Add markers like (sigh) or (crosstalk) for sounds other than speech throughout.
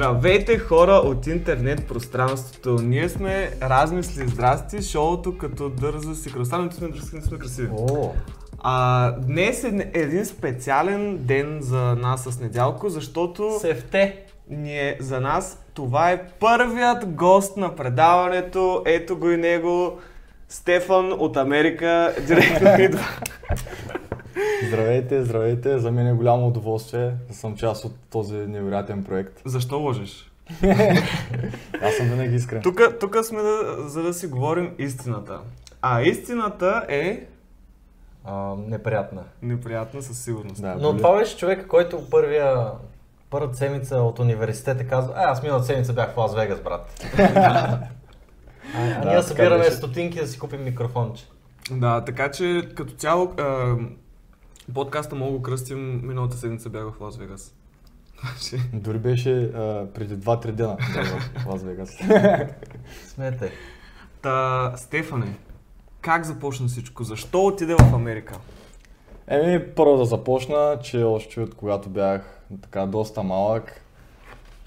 Здравейте хора от интернет пространството. Ние сме размисли здрасти, шоуто като дързо си красавни, сме дръзки, сме красиви. О, А, днес е един специален ден за нас с Недялко, защото сефте. ние, за нас това е първият гост на предаването. Ето го и него, Стефан от Америка, директно (laughs) идва. Здравейте, здравейте. За мен е голямо удоволствие да съм част от този невероятен проект. Защо лъжеш? (laughs) Аз съм винаги искрен. Тук, тук сме да, за да си говорим истината. А истината е А, неприятна. неприятна със сигурност. Да, Но боли. това беше човек, който първия, първата седмица от университета казва, а, аз миналата седмица бях в Лас Вегас, брат. (laughs) а, а Да, ние събираме беше. стотинки да си купим микрофонче. Да, така че като цяло а, подкаста мога го кръстим миналата седмица бях в Лас Вегас. Значи, Дори беше а, преди 2-3 дена в Лас Вегас. (laughs) Смете. Та, Стефане, как започна всичко? Защо отиде в Америка? Еми, първо да започна, че още от когато бях така доста малък,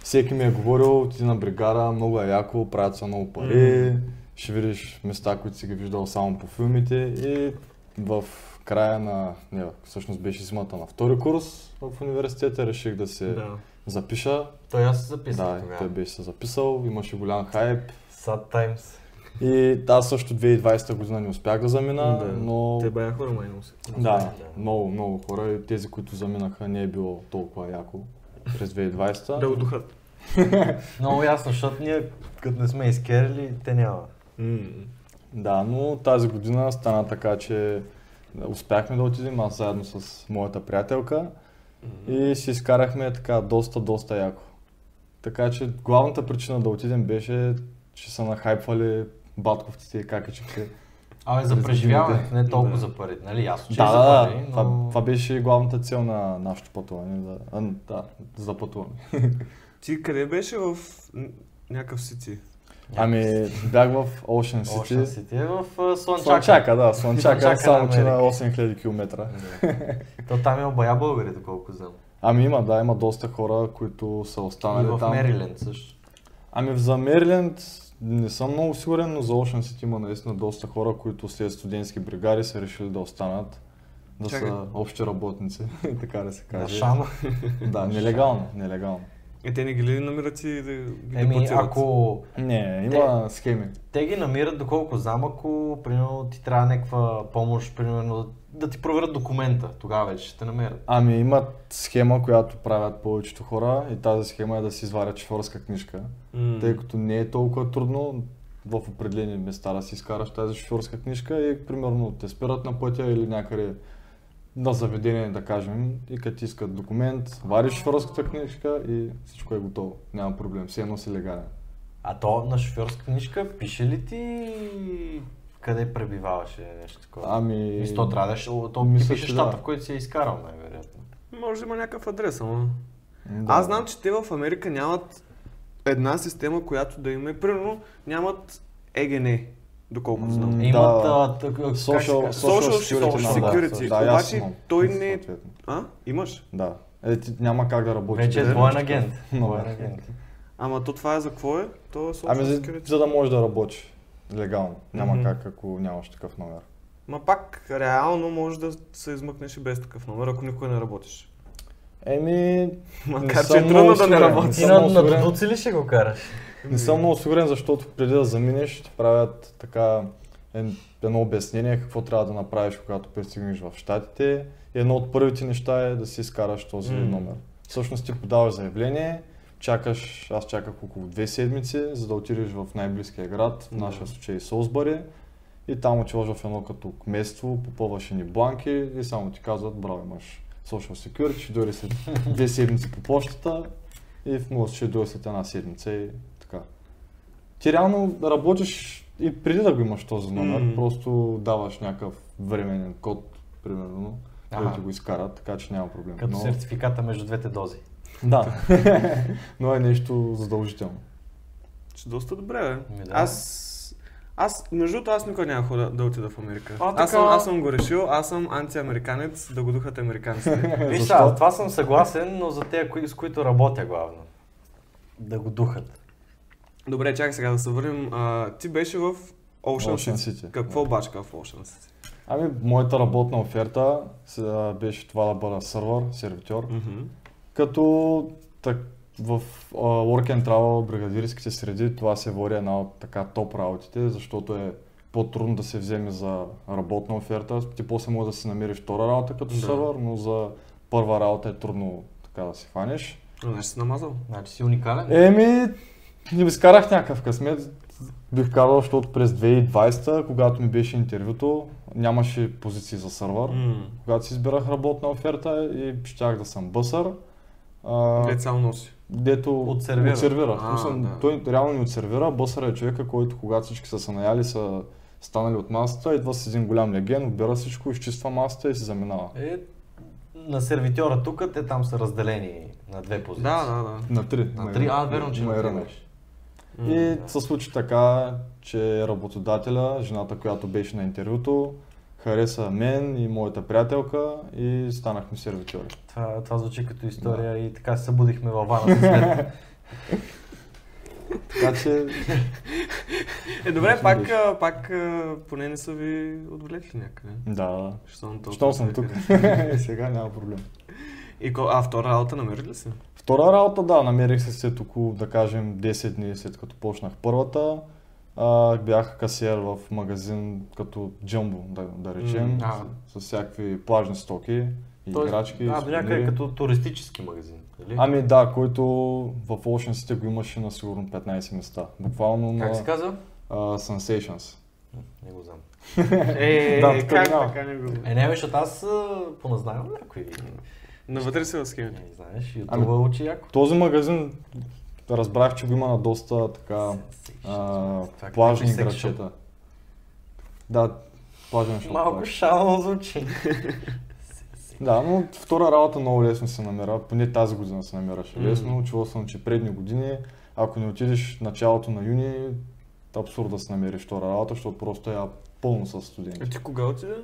всеки ми е говорил, отиди на бригада, много е яко, правят се много пари, ще видиш места, които си ги виждал само по филмите и в края на, не, всъщност беше зимата на втори курс в университета, реших да се Да. запиша. Той аз се записах да, тогава. той беше се записал, имаше голям хайп. Sad times. И аз също 2020 година не успях да замина, Да. но... Те бяха хора, май се. Да, Да. много, много хора и тези, които заминаха не е било толкова яко през 2020. Да го духат. (laughs) Много ясно, защото ние, като не сме изкерили, те няма. М. Да, но тази година стана така, че успяхме да отидем аз заедно с моята приятелка и си изкарахме така доста, доста яко. Така че главната причина да отидем беше, че са нахайпвали батковците и какичките. Абе, за През преживяването, не толкова Да. за пари, нали? Ясно, че Да, и за пари, да. но... Това, това беше главната цел на нашето пътуване. Да, а, да, за пътуване. Ти къде беше в някакъв сити? Ами, бях в Ocean City. Ocean City е в Слънчака. Слънчака, да, Слънчака, Слънчака само на че на Америка. 8000 км. Да. То там има бая българи, доколко знам. Ами има, да, има доста хора, които са И останали в там. Мериленд също. Ами за Мериленд не съм много сигурен, но за Ocean City има наистина доста хора, които след студентски бригади са решили да останат. Да Чакай. са общи работници, (laughs) така да се На каже. Шама. Да, нелегално, нелегално. Е, те не ги ли намират и да ги Еми, депортират? ако Не, има схеми. те ги намират, доколко знам, ако примерно ти трябва някаква помощ, примерно да ти проверят документа, тогава вече ще те намерят. Ами имат схема, която правят повечето хора и тази схема е да си изварят шофьорска книжка. М. тъй като не е толкова трудно в определени места да си изкараш тази шофьорска книжка и примерно те спират на пътя или някъде на заведение, да кажем, и като искат документ, вариш шофьорската книжка и всичко е готово. Няма проблем, все едно си легален. А то на шофьорска книжка пише ли ти къде пребиваваше нещо такова? Ами... Мисля, то трябва да ще, то Мисля, пише щата, да. в който си е изкарал, най-вероятно. Може да има някакъв адрес, ама... Да. Аз знам, че те в Америка нямат една система, която да има. Примерно нямат ЕГН, доколко знам. М, Имат, да. а, се Social, казва? Social security. Да, и обаче имам, той не- съответно. А? Имаш? Да. Е, ти няма как да работиш. Вече е (laughs) двоен агент. Но, Двоен да. агент. Ама то това е за какво е? То е social Ами за, security. за да можеш да работиш легално. Няма Мгм. как ако нямаш такъв номер. Ма пак, реално може да се измъкнеш и без такъв номер, ако никой не работиш. Еми, Макар, че е трудно да не работиш. Ти съм на, на ли ще го караш? Не съм много сигурен, защото преди да заминеш, ти правят така ед- едно обяснение какво трябва да направиш, когато пристигнеш в Штатите. И едно от първите неща е да си изкараш този М. номер. Всъщност ти подаваш заявление, чакаш, аз чаках около две седмици, за да отидеш в най-близкия град, в нашия случай Солсбъри. И там отиваш в едно като кметство, попълваш ни бланки и само ти казват, браво, имаш social security, ще дойде след две седмици по почтата и в моят ще дойде след една седмица и. Ти реално работиш и преди да го имаш този номер, М. просто даваш някакъв временен код, примерно, Ага. който го изкарат, така че няма проблем. Като Но- сертификата между двете дози. Да, (laughs) (laughs) но е нещо задължително. Че доста добре, бе. Ми да. Аз... Аз, между другото, аз никога няма хода да отида в Америка. А, аз, съм, аз съм го решил, аз съм антиамериканец, да го духат американците. (laughs) Виж, аз това съм съгласен, но за тези, кои, с които работя главно. Да го духат. Добре, чакай сега да се върнем. А, ти беше в Ocean, Ocean City. City, Какво да. обаче в Ocean City? Ами, моята работна оферта беше това да бъда сървър, сервитьор. Мгм. Като так, в а, Work and Travel бригадирските среди това се води една от така топ работите, защото е по-трудно да се вземе за работна оферта. Ти после може да си намериш втора работа като Да. сървър, но за първа работа е трудно така да си хванеш. Значи си намазал. Значи си уникален. Еми, не изкарах някакъв късмет. Бих казал, защото през 2020, когато ми беше интервюто, нямаше позиции за сървър. М. Когато си избирах работна оферта и щях да съм бъсър, а, Дет само носи. дето Отсервира. отсервира. А, В смисъл, да. Той реално ни отсервира. Бъсър е човека, който когато всички са се наяли, са станали от масата, идва с един голям леген, отбира всичко, изчиства масата и се заминава. Е, на сервитьора тук, те там са разделени на две позиции. Да, да, да. На три. На три, а, верно, че има на и се случи така, че работодателя, жената, която беше на интервюто, хареса мен и моята приятелка и станахме сервитьори. Това, това звучи като история и така се събудихме във вана след. (laughs) Така че, Е, добре, Точно пак, беше. пак поне не са ви отвлекли някъде. да, Щом, съм тук, отвлекли. (laughs) сега няма проблем. И, а, втора работа намери ли си? Втора работа, да, намерих се след около, да кажем, 10 дни след като почнах първата. А, бях касиер в магазин като Джамбо, да, да речем, М, а. с, с всякакви плажни стоки и Тоест, играчки. Да, сувенири. някъде като туристически магазин. Нали? Ами да, който в Ocean го имаше на сигурно 15 места. Буквално как на се казва? а, Sensations. (laughs) Не го знам. Е, Да, е, така как минава. така не го... Е, не, защото аз а, поназнавам някой. Навътре си в схемите. Не, знаеш, YouTube Ами- учи яко. Този магазин разбрах, че го има на доста така а, е плажни играчета. Да, плажен шоп. Малко шално звучи. Да, но втора работа много лесно се намира, поне тази година се намираше лесно. Чувал съм, че предни години, ако не отидеш в началото на юни, е абсурд да се намериш втора работа, защото просто е пълно с А студенти. ти кога отиде?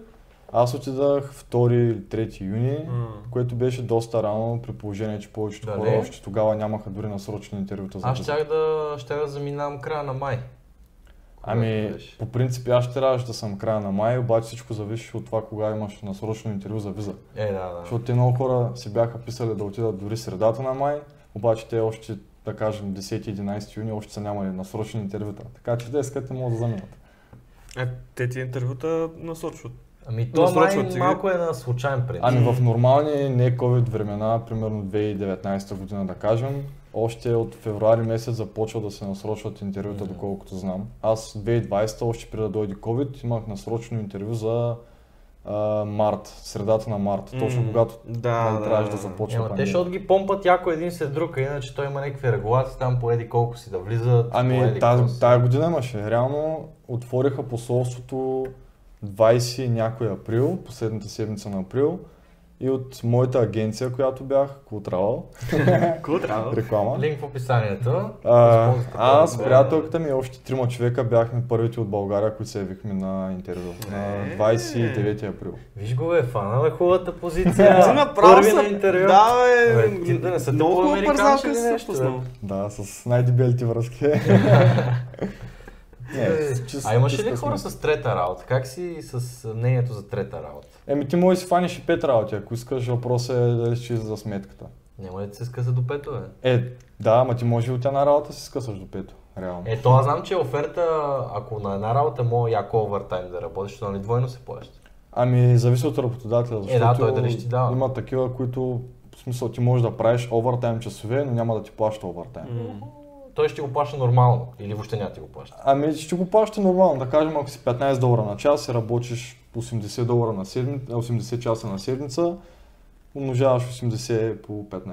Аз отидах 2 или 3 юни, М. което беше доста рано, при положение, че повечето Да, хора още тогава нямаха дори насрочени интервюта за Аз щях да, щях да заминавам края на май. Ами, по принцип аз ще трябваше да съм края на май, обаче всичко зависи от това кога имаш насрочено интервю за виза. Е, да, да. Защото те много хора си бяха писали да отидат дори средата на май, обаче те още, да кажем, 10-11 юни още са нямали насрочени интервюта. Така че те искат не могат да заминат. Е, те ти интервюта насочват. Ами то май ти малко е на случайен принцип. Ами в нормални не COVID времена, примерно 2019 година да кажем, още от февруари месец започва да се насрочват интервюта, Мгм. доколкото знам. Аз 2020, още преди да дойде COVID, имах насрочено интервю за а, март, средата на март, точно М, когато Да, нали, да, трябваше да да. започва Ема те, защото ги помпат яко един след друг, а иначе той има някакви регулации там по еди колко си да влизат. Ами тази, тази година имаше. Реално отвориха посолството 20 и някой април, последната седмица на април. И от моята агенция, която бях, Култрал, (laughs) трябва? реклама. Линк в описанието. А, аз, приятелката ми и още трима човека бяхме първите от България, които се явихме на интервю. На Е. 29 април. Виж го бе, фанала хубавата позиция. (laughs) Ти направо Първи са... на интервю. Да, бе. Ти да не са Много хубава пуснал. бе? Да, с най-дебелите връзки. (laughs) Е, чист- а имаше чист ли хора с трета работа? Как си с мнението за трета работа? Еми ти може да си фаниш и пет работи, ако искаш, въпросът е дали ще за сметката. Няма ли да се скъса до пето, бе? Е, да, ама ти може и от една работа си скъсаш до пето, реално. Е, то аз знам, че оферта, ако на една работа мога яко овертайм да работиш, то нали двойно се плаща. Ами, зависи от работодателя, защото Е, да, той дали ще дава. има такива, които, в смисъл, ти можеш да правиш овертайм часове, но няма да ти плаща овертайм. М. Той ще го плаща нормално или въобще няма ти го плаща. Ами, ще го плаща нормално, да кажем, ако си 15 долара на час и работиш 80 долара на седмица, 80 часа на седмица, умножаваш 80 по 15.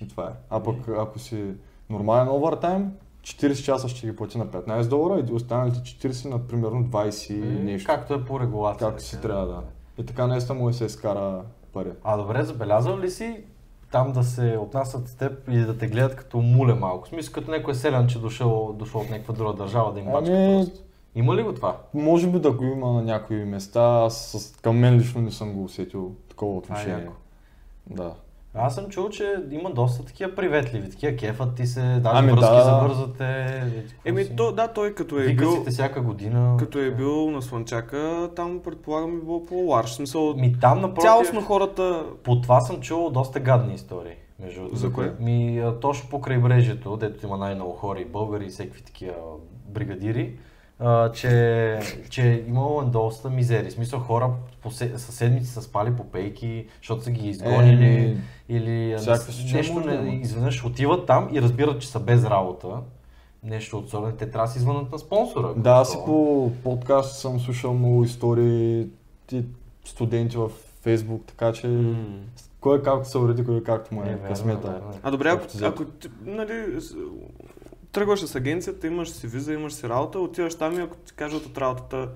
И това е. А пък, ако си нормален овертайм, 40 часа ще ги плати на 15 долара и останалите 40 на примерно 20 и нещо. Както е по регулация. Както си трябва да. И така наистина му се изкара пари. А добре, забелязал ли си там да се отнасят с теб и да те гледат като муле малко? В смисъл като някой селян, че дошъл, дошъл от някаква друга държава да им бачка Ами, просто. Има ли го това? може би да го има на някои места, аз с, към мен лично не съм го усетил такова е отношение. яко. да. Аз съм чул, че има доста такива приветливи, такива кефът ти се, даже Ами връзки да. какво Еми, си. то, да, той като е Вика бил... всяка година. Като е бил на Слънчака, там предполагам е било по-ларш. Смисъл, Ми там напротив, цялостно хората... по това съм чул доста гадни истории. Между... За кое? Ми, точно по крайбрежието, дето има най-много хора и българи и всеки такива бригадири, а, че, че е имало доста мизери. В смисъл хора по се, със седмици са спали по пейки, защото са ги изгонили. Еми, или нещо не, изведнъж отиват там и разбират, че са без работа. Нещо от сорта, те трябва да си звънат на спонсора. Да, аз и по подкаст съм слушал много истории и студенти в Фейсбук, така че М. кой както се уреди, кой както му Е, е, късмета. А добре, ако, ако нали, тръгваш с агенцията, имаш си виза, имаш си работа, отиваш там и ако ти кажат от работата,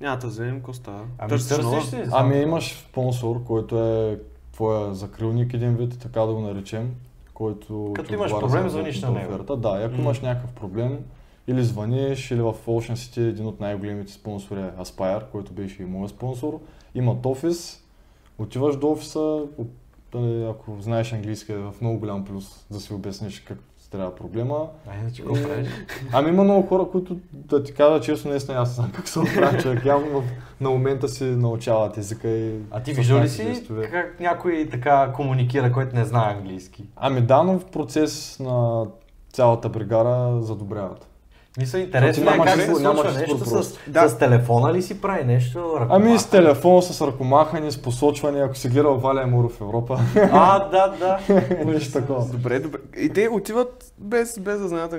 няма да вземем, какво става? Ами Търсиш търсиш ли? Ами имаш спонсор, който е твоя закрилник един вид, така да го наречем, който Като ти имаш проблем, за звъниш на него. Оферта. Да, и ако имаш някакъв проблем, или звъниш, или в Ocean City един от най-големите спонсори е Aspire, който беше и моят спонсор. Имат офис, отиваш до офиса, ако знаеш английски е в много голям плюс да си обясниш как трябва проблема. Айде, че го правиш. (laughs) Ами има много хора, които да ти кажа честно, наистина аз не знам как се оправя човек. Явно на момента си научават езика и... А ти виждал ли си жестове. как някой така комуникира, който не знае английски? Ами да, но в процес на цялата бригада задобряват. Мисля, интересно е нямаш как се случва нещо с. Да. с телефона ли си прави нещо? Ами с ръкомаха? телефон, с ръкомахане, с посочване, ако си гледал Валя Емуров в Европа, А, да, да. (laughs) нещо такова. Добре, добре. И те отиват без, без да знаят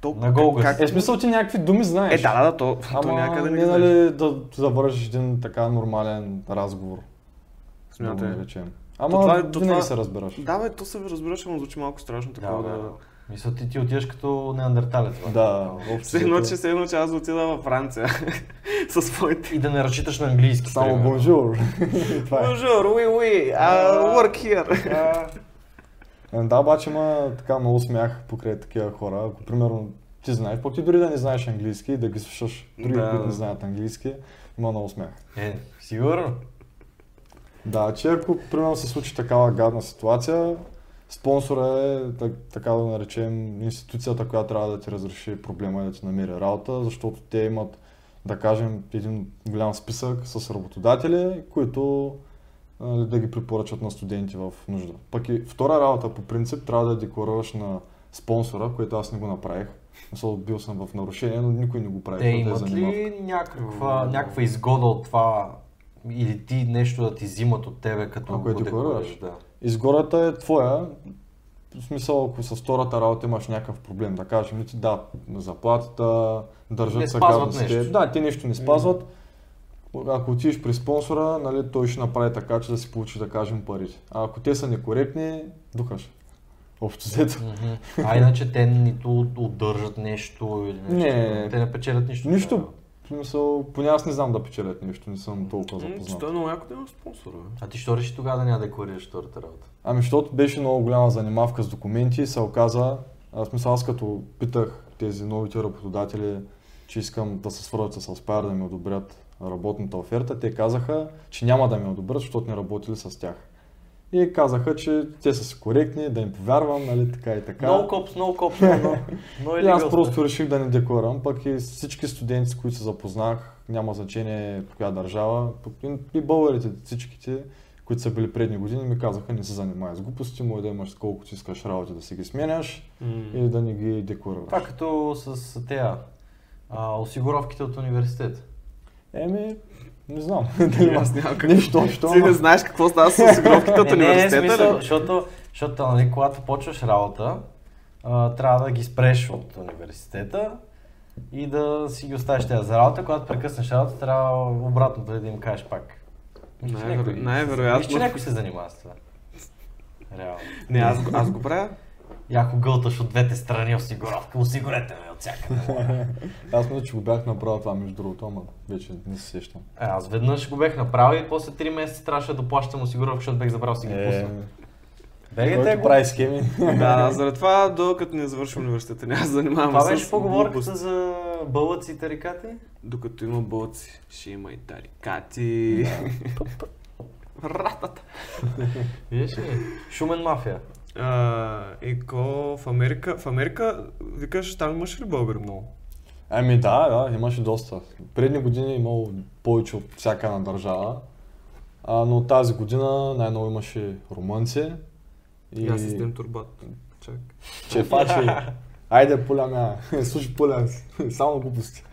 толкова. На Google. Как... Е, смисъл ти някакви думи знаеш. Е, да, да, да, то, то Ама някъде не не нали да завършиш един така нормален разговор. Да Смятай. наречем. То Ама това е- то винаги това- се разбираш. Да, бе, то се разбираш, но звучи малко страшно такова да... да. Мисля, ти, ти отиваш като неандерталец. бе. Да, Все едно, че, все едно, че аз да отида във Франция (laughs) с своите. И да не разчиташ на английски. Само бонжур. (laughs) Е. Bonjour, oui, oui, I work here. Е, Да, обаче има така много смях покрай такива хора. Ако примерно ти знаеш, пък ти дори да не знаеш английски и да ги слушаш други, Да. които не знаят английски, има много смях. Е, сигурно. Да, че ако примерно се случи такава гадна ситуация, спонсора е, так, така да наречем, институцията, която трябва да ти разреши проблема и да ти намери работа, защото те имат, да кажем, един голям списък с работодатели, които да ги препоръчат на студенти в нужда. Пък и втора работа по принцип трябва да декларираш на спонсора, което аз не го направих. Мисъл, бил съм в нарушение, но никой не го прави. Те е имат ли някаква, някаква изгода от това или ти нещо да ти взимат от тебе, като Ако го декларираш? Да. Изгората е твоя. В смисъл, ако с втората работа имаш някакъв проблем, да кажем, ти да, заплатата, държат се спазват гадно с теб. нещо. Да, те нещо не спазват. Ако отидеш при спонсора, нали, той ще направи така, че да си получиш, да кажем, парите. А ако те са некоректни, духаш. Общо взето. А иначе те нито удържат нещо или нещо. Не. Те не печелят нищо. Нищо. Смисъл, поне аз не знам да печелят нещо, не съм толкова М, Че запознат. той е много яко да има спонсора. А ти що реши тогава да няма да декларираш втората работа? Ами, защото беше много голяма занимавка с документи и се оказа, а, в смисъл аз като питах тези новите работодатели, че искам да се свържат с Aspire да ми одобрят работната оферта, те казаха, че няма да ми одобрят, защото не работили с тях. И казаха, че те са си коректни, да им повярвам, нали, така и така. No cops, no cops, no, no. no И аз просто реших да не декларирам, пък и всички студенти, с които се запознах, няма значение в коя държава, пък и- и българите, всичките, които са били предни години, ми казаха, не се занимай с глупости, може да имаш колкото искаш работи да си ги сменяш и да не ги декларираш. Това като с тея а, осигуровките от университета. Еми, не знам. Дали аз няма как... Нищо общо. Ти не знаеш какво става с осигуровките от не, не, университета смисъл, ли? защото, защото нали, когато почваш работа, а, трябва да ги спреш от университета и да си ги оставиш тези за работа. Когато прекъснеш работа, трябва обратно да им кажеш пак. Най-вероятно. Мисля, че някой се занимава с това. Реално. Не, аз, го- аз го правя. Яко гълташ от двете страни осигуровка. Осигурете ме от всякъде. (laughs) Аз мисля, че го бях направил това между другото, ама вече не се сещам. Е, аз веднъж го бех направил и после 3 месеца трябваше да плащам осигуровка, защото бех забрал си ги Е, пусна. Беге те който го. прави схеми. Да, (laughs) заради това, докато не завърши университета, няма да се занимавам Това с беше поговорката за бълъци и тарикати? Докато има бълци, ще има и тарикати. (laughs) Ратата. Виж ли? Шумен мафия. А, и ко в Америка, в Америка, викаш, там имаш ли българи много? Ами да, да, имаше доста. Предни години е имало повече от всяка една държава. А, но тази година най-много имаше румънци. И... Аз си снем турбат. Чак. Чефачи. (laughs) Айде, пуля мя. (laughs) Слушай, пуля, (laughs) само глупости.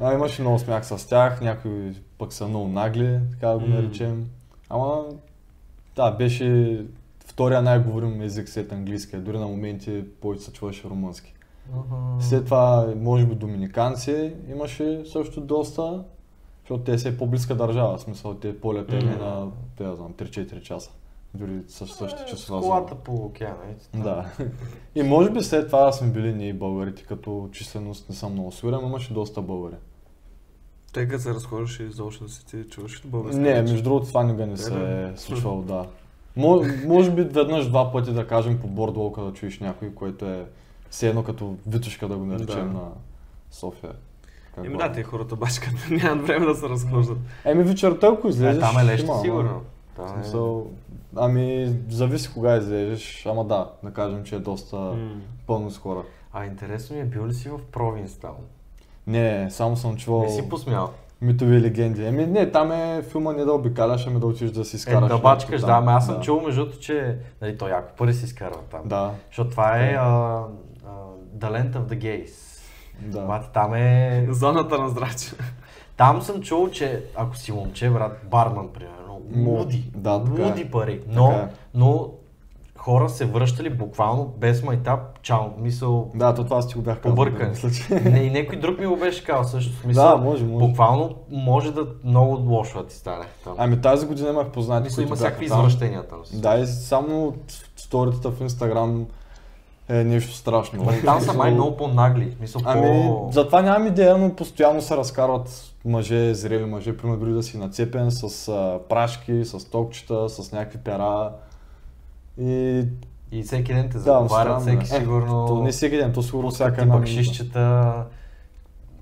А, имаше много смях с тях, някои пък са много нагли, така да го наречем. Ама, да, беше втория най-говорим език след английския. Дори на моменти повече се чуваше румънски. След това, може би, доминиканци имаше също доста, защото те са и по-близка държава, в смисъл те полетели Мгм. на, те да знам, 3-4 часа. Дори с същите Е, колата по океана. там. Да. И може би след това сме били ние българите, като численост не съм много сигурен, но имаше доста българи. Тъй като се разхождаш и изобщо да си ти чуваш български? Не, между другото това никога не Е, се е случвало, да. Мо- Може би веднъж, два пъти да кажем по бордволка да чуеш някой, което е все едно като витушка да го наречем Да. на София. Как Еми да, те хората бачкат, (laughs) нямат време да се разхождат. Еми вечерта, ако Е, излезеш, там е лещо, има, ама- сигурно. Там е... смисъл, ами, зависи кога излезеш, ама да, да кажем, че е доста М. пълно с хора. А интересно ми е, бил ли си в Провинстаун? Не, само съм чувал Не си посмял. Митови легенди. Еми не, там е филма не да обикаляш, ами да отидеш да си Е, изкараш. да бачкаш, да, ама аз съм чул между другото, че нали, той яко пари си изкарва там. Да, Защото това е Да. а, The Land of the Gays. да. Бати, там е... Зоната на здраче. Там съм чул, че ако си момче, брат, барман, примерно, луди, да, така е. луди пари. Но, Така е. но хора се връщали буквално без майтап, чао, мисъл, Да, то това си го бях казал. Объркан. че- не, и някой друг ми го беше казал също. Смисъл, Да, може, може. Буквално може да много лошо да ти стане там. Ами тази година имах познати, Мисля, които има всякакви там. извращения там. Да, и само сторитата в Инстаграм е нещо страшно. Там са май много по-нагли. Мисъл, Ами, по... затова нямам идея, но постоянно се разкарват мъже, зрели мъже, примерно дори да си нацепен с а, прашки, с токчета, с някакви пера. И И всеки ден те да, заговарят, странно е. всеки сигурно... То не всеки ден, то сигурно всяка една минута. бакшишчета.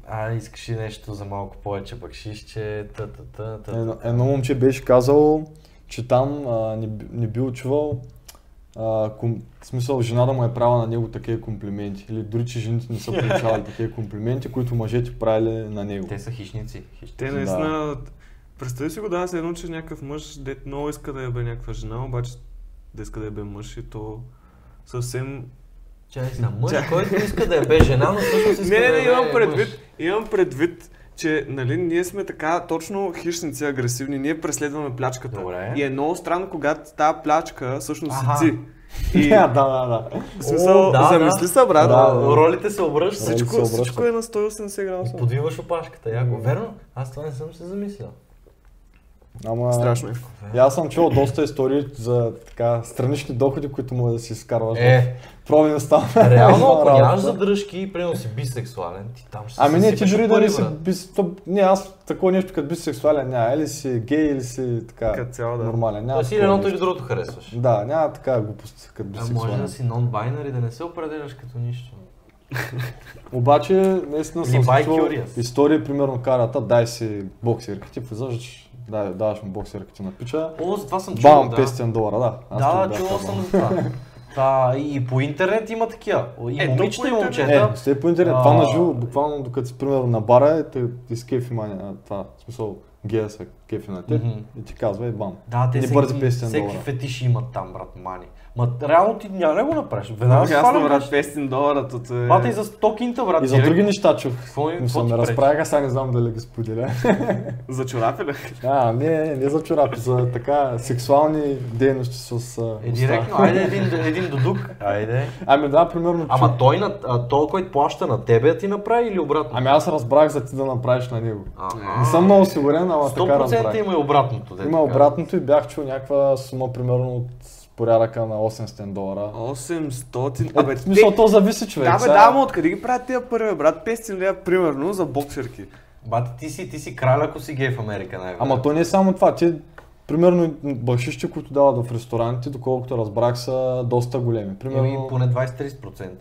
А, искаш ли нещо за малко повече бакшишче, та, та, та, та, Едно, едно момче беше казал, че там а, не, би- не бил чувал а, ком, в смисъл жена да му е правила на него такива комплименти. Или дори, че жените не са получавали (laughs) такива комплименти, които мъжете правили на него. Те са хищници. хищници. Те наистина... Представи си го, да, се едно, че някакъв мъж, дет много иска да ябе някаква жена, обаче да иска да ябе мъж и то съвсем... Чай са мъж, който иска да е бе жена, но всъщност иска Не, не, да не, е имам мъж. предвид, имам предвид, че нали, ние сме така точно хищници, агресивни, ние преследваме плячката. Добре. И е много странно, когато тази плячка всъщност Аха. си ти. (laughs) И да, да, да. в смисъл, О, да, замисли да. се, брат. Да, Да, ролите се обръщат. Роли се Всичко, обръщат. всичко е на 180 градуса. Подвиваш опашката, яко. Верно? Аз това не съм се замислял. Ама... Страшно е. И аз съм чувал доста истории за така странични доходи, които може да си изкарваш. Е, в Провинстаун. реално ако (laughs) нямаш задръжки и примерно си бисексуален, ти там ще Ами не, ти дори да не си бис... Не, аз такова нещо като бисексуален няма. Или си гей, или си така Като цяло, да. нормален. Няма Да си едното или другото харесваш. Да, няма така глупост като А може бисексуален. да си нон-байнер и да не се определяш като нищо. Обаче, наистина съм чувал истории, примерно карата, дай си боксерка, ти влизаш, дай, даваш му боксерка ти на пича, О, за това съм чувал, бам, да. 500 долара, да. Аз Да, чувал съм за това. Та, и по интернет има такива. И Е, момичета, и момчета. Е, сте по интернет, А. това на живо, буквално докато си примерно на бара, е, те изкефи мания, това, в смисъл, гея се кефи на теб Мгм. и ти казва, е бам. Да, те Не всеки, бързи 500 всеки фетиши имат там, брат, мани. Ма реално ти няма да го направиш. Веднага Ясно, сваля, брат, брат. 500 долара, то е... Бата и за 100 кинта, брат. И за други неща чух. Какво ме разправяха, сега не знам дали ги споделя. За чорапи ли? (laughs) А, не, не за чорапи, за така сексуални дейности с Е, директно, айде един, един додук. Айде. Ами да, примерно. Ама той, на, а, той, който плаща на тебе, ти направи или обратно? Ами аз разбрах за ти да направиш на него. Не съм много сигурен, ама така 100% разбрах. има и обратното. дето Има обратното и бях чул някаква сума примерно от порядъка на 800 долара. 800... Е, Абе, в смисъл, те- то зависи човек. Да, бе, да, ама откъде ги правят тия бе, брат? 500 лева, примерно, за боксерки. Бати, ти си, ти си крал, ако си гей в Америка, най Ама то не е само това. Ти, примерно, башищи, които дават в ресторантите, доколкото разбрах, са доста големи. Примерно, Еми, поне 20-30%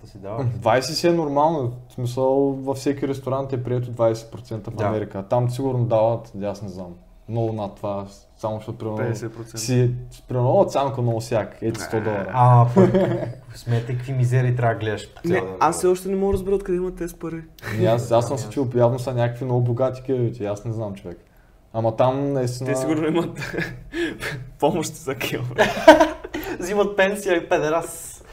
си дава. 20 (laughs) си е нормално. В смисъл, във всеки ресторант е прието 20% в Да. Америка. Там сигурно дават, аз не знам. Много над това, само защото примерно 50%. си, примерно, о, цянка много сяк, ето 100 долара. А, (laughs) смете какви мизери трябва да гледаш по Не, ден. аз все още не мога да разбера откъде имат тези пари. И аз, аз съм се чул, явно са някакви много богати кевити, аз не знам човек. Ама там наистина... Те сигурно имат (laughs) помощ за кил. (laughs) Взимат пенсия и педерас.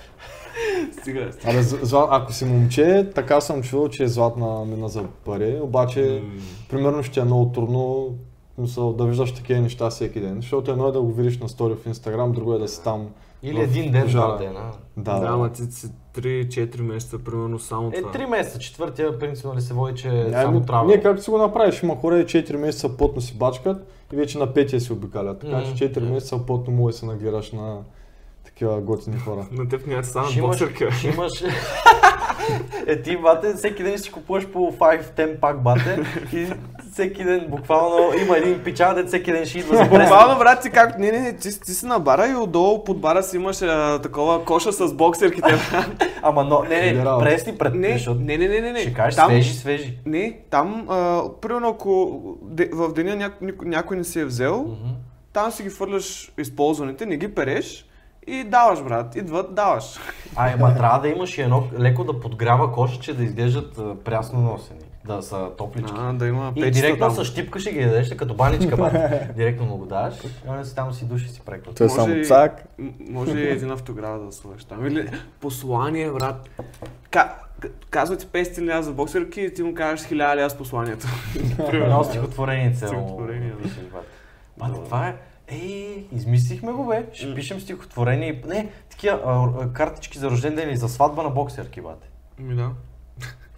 Стига. Абе, зла... ако си момче, така съм чувал, че е златна мина за пари, обаче примерно ще е много трудно мисъл, да виждаш такива неща всеки ден, защото едно е да го видиш на стори в Инстаграм, друго е да си там. Или в един ден, два дена. Да, Да, да. ама ти си 3-4 месеца, примерно само Е, това. три месеца, четвъртия принципно ли се води, че е Ами, само трава. Не, както си го направиш, има хора и 4 месеца плътно си бачкат и вече на петия си обикалят. Така Мгм. че 4 месеца плътно може да се нагледаш на такива готини хора. На теб няма да станат боксерки. ще имаш... е, ти, бате, всеки ден си купуваш по 5-10 пак, бате. И всеки ден, буквално, има един пича, дет всеки ден ще идва за. Буквално, брат, ти как... Не, не, не, ти, ти си на бара и отдолу под бара си имаш а, такова коша с боксерките. (laughs) Ама но, не, не, пресни пред... не, защото не, не, не, не, не. Ще кажеш Там- свежи, свежи. Не, там, а, примерно ако де, в деня ня, никой, някой не си е взел, там си ги фърляш използваните, не ги переш и даваш, брат. Идват, даваш. А, ема трябва да имаш и едно леко да подгрява коша, че да изглеждат прясно носени. Да са топлички. А, да има И директно там. с щипка ще ги ядеш, като баничка, бате. (laughs) Директно му го даваш, и си там си души си преква. Той е Може само цак. Може и един автограф да сложиш там. Или послание, брат. Ка, казва ти 500 лева за боксерки и ти му кажеш 1000 лева с посланието. (laughs) Едно стихотворение цяло. Стихотворение, Да. това е... Ей, измислихме го, бе. Ще пишем стихотворение. и- Не, такива а, а, картички за рожден ден или за сватба на боксерки, бате. Ми да.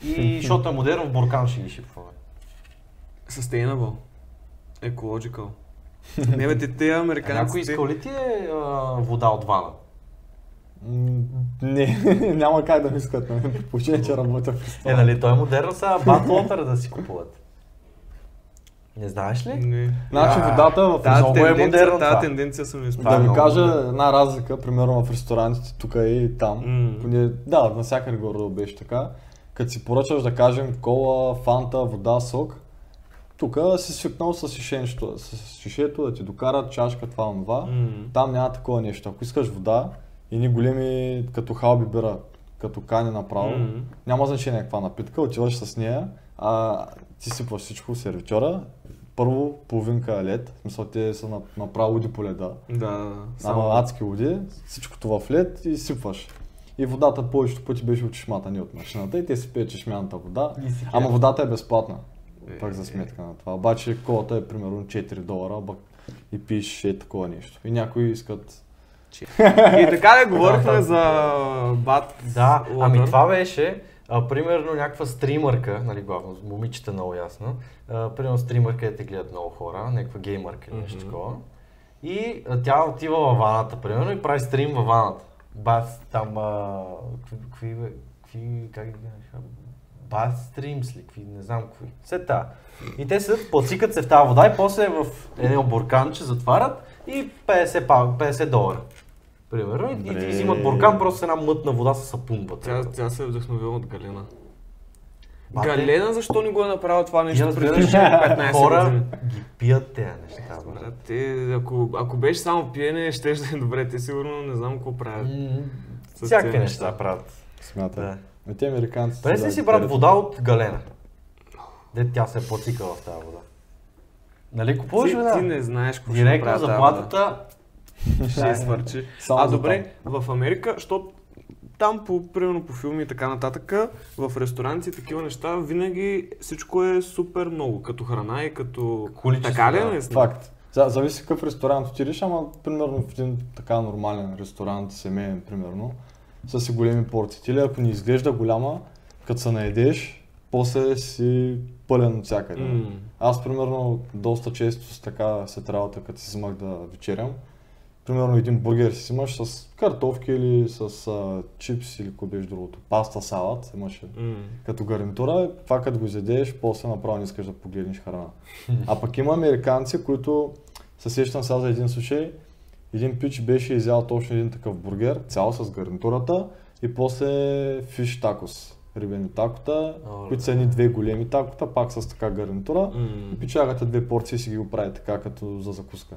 И защото е модерно, в буркан ще ги шипваме. Sustainable. Ecological. Не бе, те, те американците... някой искал ли ти е а, вода от вана? Не, (laughs) няма как да ми искат на мен, при положение, че работя в Е, нали, той е модерно сега батл опера да си купуват. Не знаеш ли? Не. Значи А, водата в Тази много е модерно тази това. тенденция съм е Да ви кажа една разлика, примерно в ресторантите тук и там. М. Поне, да, навсякъде горе беше така. Като си поръчаш да кажем кола, фанта, вода, сок, тук си свикнал с шишенчето, с шишето да ти докарат чашка, това, това. М. Там няма такова нещо. Ако искаш вода, и големи като халби бира, като кани направо, М. няма значение каква напитка, отиваш с нея, а ти сипваш всичко в сервитьора. Първо половинка лед, в смисъл те са на- направо води по леда. Да, да, да. Само адски води, всичкото в лед и сипваш. И водата повечето пъти беше от чешмата, не от машината и те си пият чешмяната вода. Ама водата е безплатна. Е, Пак за е. сметка на това. Обаче колата е примерно 4 долара бък, и пиеш е такова нещо. И някои искат... (laughs) И така ли говорихме Да, за бат Да, ами това беше, а, примерно някаква стримърка, нали главно, момичета много ясно, а, примерно стримърка е те гледат много хора, някаква геймърка или нещо такова. И а, тя отива във ваната, примерно, и прави стрим във ваната. Бас, там, а, какви, какви, как ги? Бас стримс ли, какви, не знам какви. Все та. И те седят, подсикат се в тази вода и после в едно бурканче затварят и 50, па- 50 долара. Примерно. И, и ти Добре. взимат буркан просто с една мътна вода с сапун вътре. Тя, тя се е вдъхновила от Галена. Бате. Галена защо не го е направила това нещо разбираш, преди че 15 хора години? ги пият тези неща. брат. Те, ако, ако беше само пиене, ще да е добре. Те сигурно не знам какво правят. С Всякакви неща правят. Смятай. Да. А те американците... Представи да, си, брат, вода от галена. Де тя се е потикала в тази вода. Нали купуваш вода? ти не знаеш какво ще Директно заплатата. Ще свърчи. Само а добре, в Америка, защото там, по, примерно по филми и така нататък, в ресторанти и такива неща, винаги всичко е супер много, като храна и като... Количество, така ли да. е наистина? Факт. За, зависи какъв ресторант отидеш, ама примерно в един така нормален ресторант, семейен примерно, са си големи порции. Или ако не изглежда голяма, като се наедеш, после си пълен от всякъде. М. Аз примерно доста често с така се работа, като си взимах да вечерям. Примерно един бургер си взимаш с картофки или с а, чипс или какво беше другото. Паста, салат имаше М. като гарнитура. Това като го изядеш, после направо не искаш да погледнеш храна. (laughs) А пък има американци, които се сещам сега за един случай. Един пич беше изял точно един такъв бургер, цял с гарнитурата и после фиш такос. рибени такота, Оле. които са едни две големи такота, пак с така гарнитура. М. И печагате две порции и си ги го прави така, като за закуска.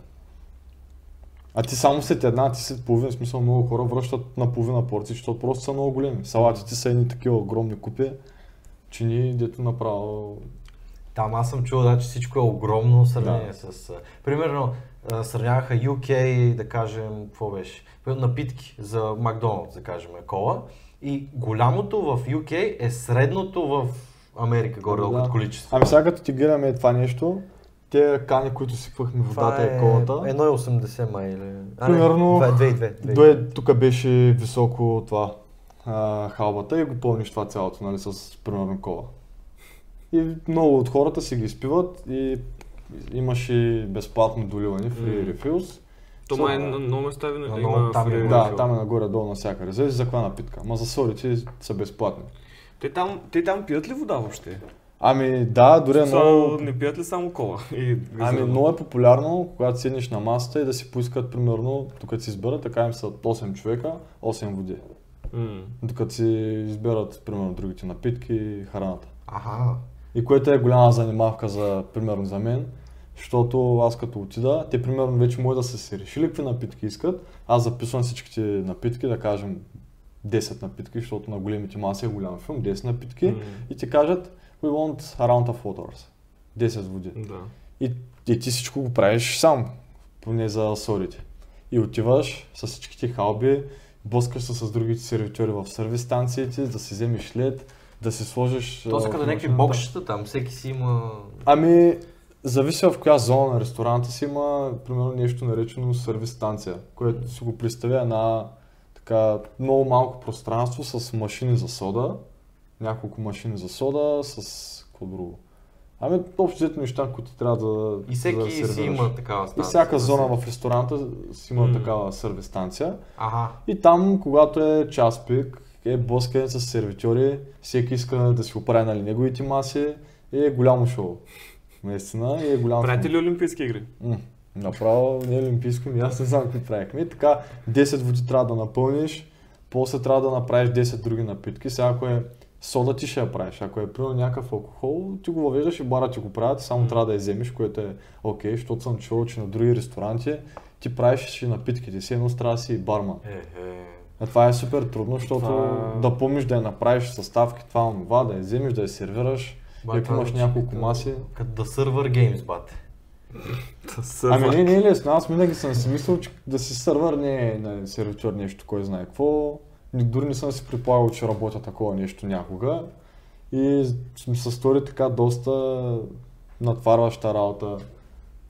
А ти само след една, ти след половин, в смисъл много хора връщат на половина порции, защото просто са много големи. Салатите са едни такива огромни купи, чини, дето направо... Там аз съм чувал, да, че всичко е огромно в сравнение с... а, Примерно, сравняваха UK, да кажем, какво беше? Напитки за Макдоналдс, да кажем, кола. И голямото в UK е средното в Америка, горе Да. количество. Ами сега като ти гледаме това нещо, те кани, които сипвахме водата и колата, 1,80 май или... А, Примерно, 2,2. Дое, тук беше високо това а, халбата и го пълниш това цялото, нали, с примерно кола. И много от хората си ги изпиват и имаше безплатно доливане, free М. refills. То май на много места винаги На има там е, фри Да, там е нагоре-долу навсякъде. Зависи за каква напитка. Ма за сорите са безплатни. Те там, те там пият ли вода въобще? Ами да, дори е Са, много... Не пият ли само кола? (laughs) И Ами много е популярно, когато седнеш на масата и да си поискат примерно, докато си изберат, така им са 8 човека, 8 води. М. Докато си изберат примерно другите напитки и храната. Аха. И което е голяма занимавка за, примерно за мен, защото аз като отида, те примерно вече могат да са се решили какви напитки искат. Аз записвам всичките напитки, да кажем 10 напитки, защото на големите маси е голям филм, 10 напитки. М. И ти кажат, we want a round of waters. 10 води. Да. И, и ти всичко го правиш сам, поне за сорите. И отиваш с всичките халби, блъскаш се с другите сервитьори в сервис станциите, да си вземеш лед, да си сложиш... То са като някакви боксчета там, всеки си има... Ами, зависи в коя зона на ресторанта си има, примерно нещо наречено сервис станция, което си го представя една така много малко пространство с машини за сода, няколко машини за сода, с какво друго. Ами, общо взето неща, които трябва да И всеки да си има такава И станция. всяка да зона в ресторанта си има М. такава сервис станция. Ага. И там, когато е час пик, е блъскане с сервитьори, всеки иска да си оправи нали, неговите маси и е голямо шоу. Наистина, и е голямо Правите ли олимпийски игри? М, Направо не е олимпийско, ми аз не знам какво правихме. И така, 10 води трябва да напълниш, после трябва да направиш 10 други напитки. Сега ако е сода ти ще я правиш, ако е примерно някакъв алкохол, ти го въвеждаш и бара ти го правят, само М. трябва да я вземеш, което е окей, защото съм чувал, че на други ресторанти ти правиш и напитките си, едно трябва да си и барман. Е, е. А това е супер трудно, защото Това- да помниш да я направиш съставки, това, това, да я вземеш, да я сервираш. Бат, ако имаш няколко като- маси. Като да сървър геймс, бате. Ами не, не е лесно. Аз винаги съм си мислил, че да си сървър не е на сервитьор нещо, кой знае какво. Дори не съм си предполагал, че работя такова нещо някога. И ми се стори така доста натварваща работа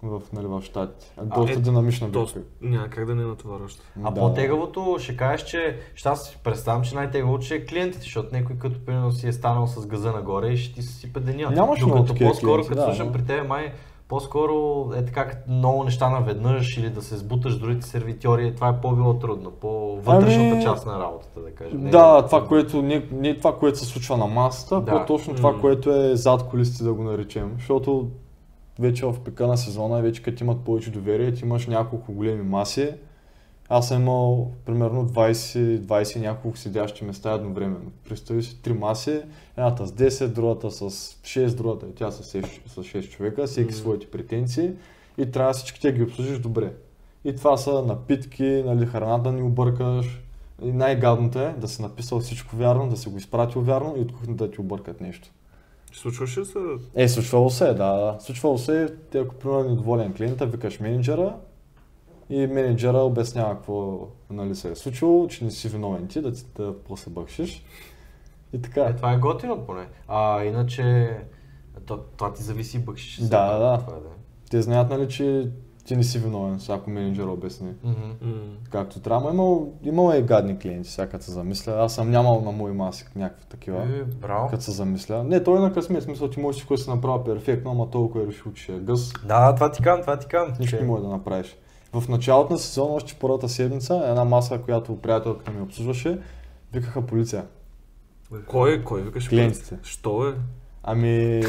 в, нали, в щатите. Доста е, динамична битка. няма как да не натоварваш. А Да. по-тегавото ще кажеш, че ще аз си представям, че най-тегавото ще е клиентите, защото някой като примерно си е станал с газа нагоре и ще ти се сипе деня. Нямаш много Докато такива по-скоро, клиенти, като да, слушам но- при тебе, май по-скоро е така като много неща наведнъж или да се сбуташ другите сервитьори, това е по-било трудно, по-вътрешната Ами, част на работата, да кажем. Не Да, е- това, което, не, не това, което се случва на масата, Да. по-точно това, М. което е зад колисите, да го наречем. Защото вече в пика на сезона, вече като имат повече доверие, ти имаш няколко големи маси. Аз съм имал примерно 20, 20 и няколко седящи места едновременно. Представи си три маси, едната с 10, другата с 6, другата и тя с 6, с 6 човека, всеки М. своите претенции и трябва всички да ги обслужиш добре. И това са напитки, нали, храната да ни объркаш. И най-гадното е да си написал всичко вярно, да си го изпратил вярно и от кухнята да ти объркат нещо. Случваше ли се? Е, случвало се, да. Случвало се, те ако примерно е недоволен клиента, викаш менеджера и менеджера обяснява какво нали, се е случило, че не си виновен ти, да, ти- да после бъкшиш. И така. Е, това е готино поне. А иначе, то, това ти зависи бъкшиш. Да, да, да. Това е, да. Те знаят, нали, че ти не си виновен, ако менеджера обясни. М. Както трябва, имал, имал е гадни клиенти, сега като се замисля. Аз съм нямал на мои маси някакви такива. Е, браво. Като се замисля. Не, той е на късмет, смисъл ти можеш всичко да си направи перфектно, ама толкова е решил, че е гъс. Да, това ти кам, това ти кам. Нищо че- не може да направиш. В началото на сезона, още първата седмица, една маса, която приятелката ми обслужваше, викаха полиция. Кой, кой викаш? Клиентите. Що е? Ами,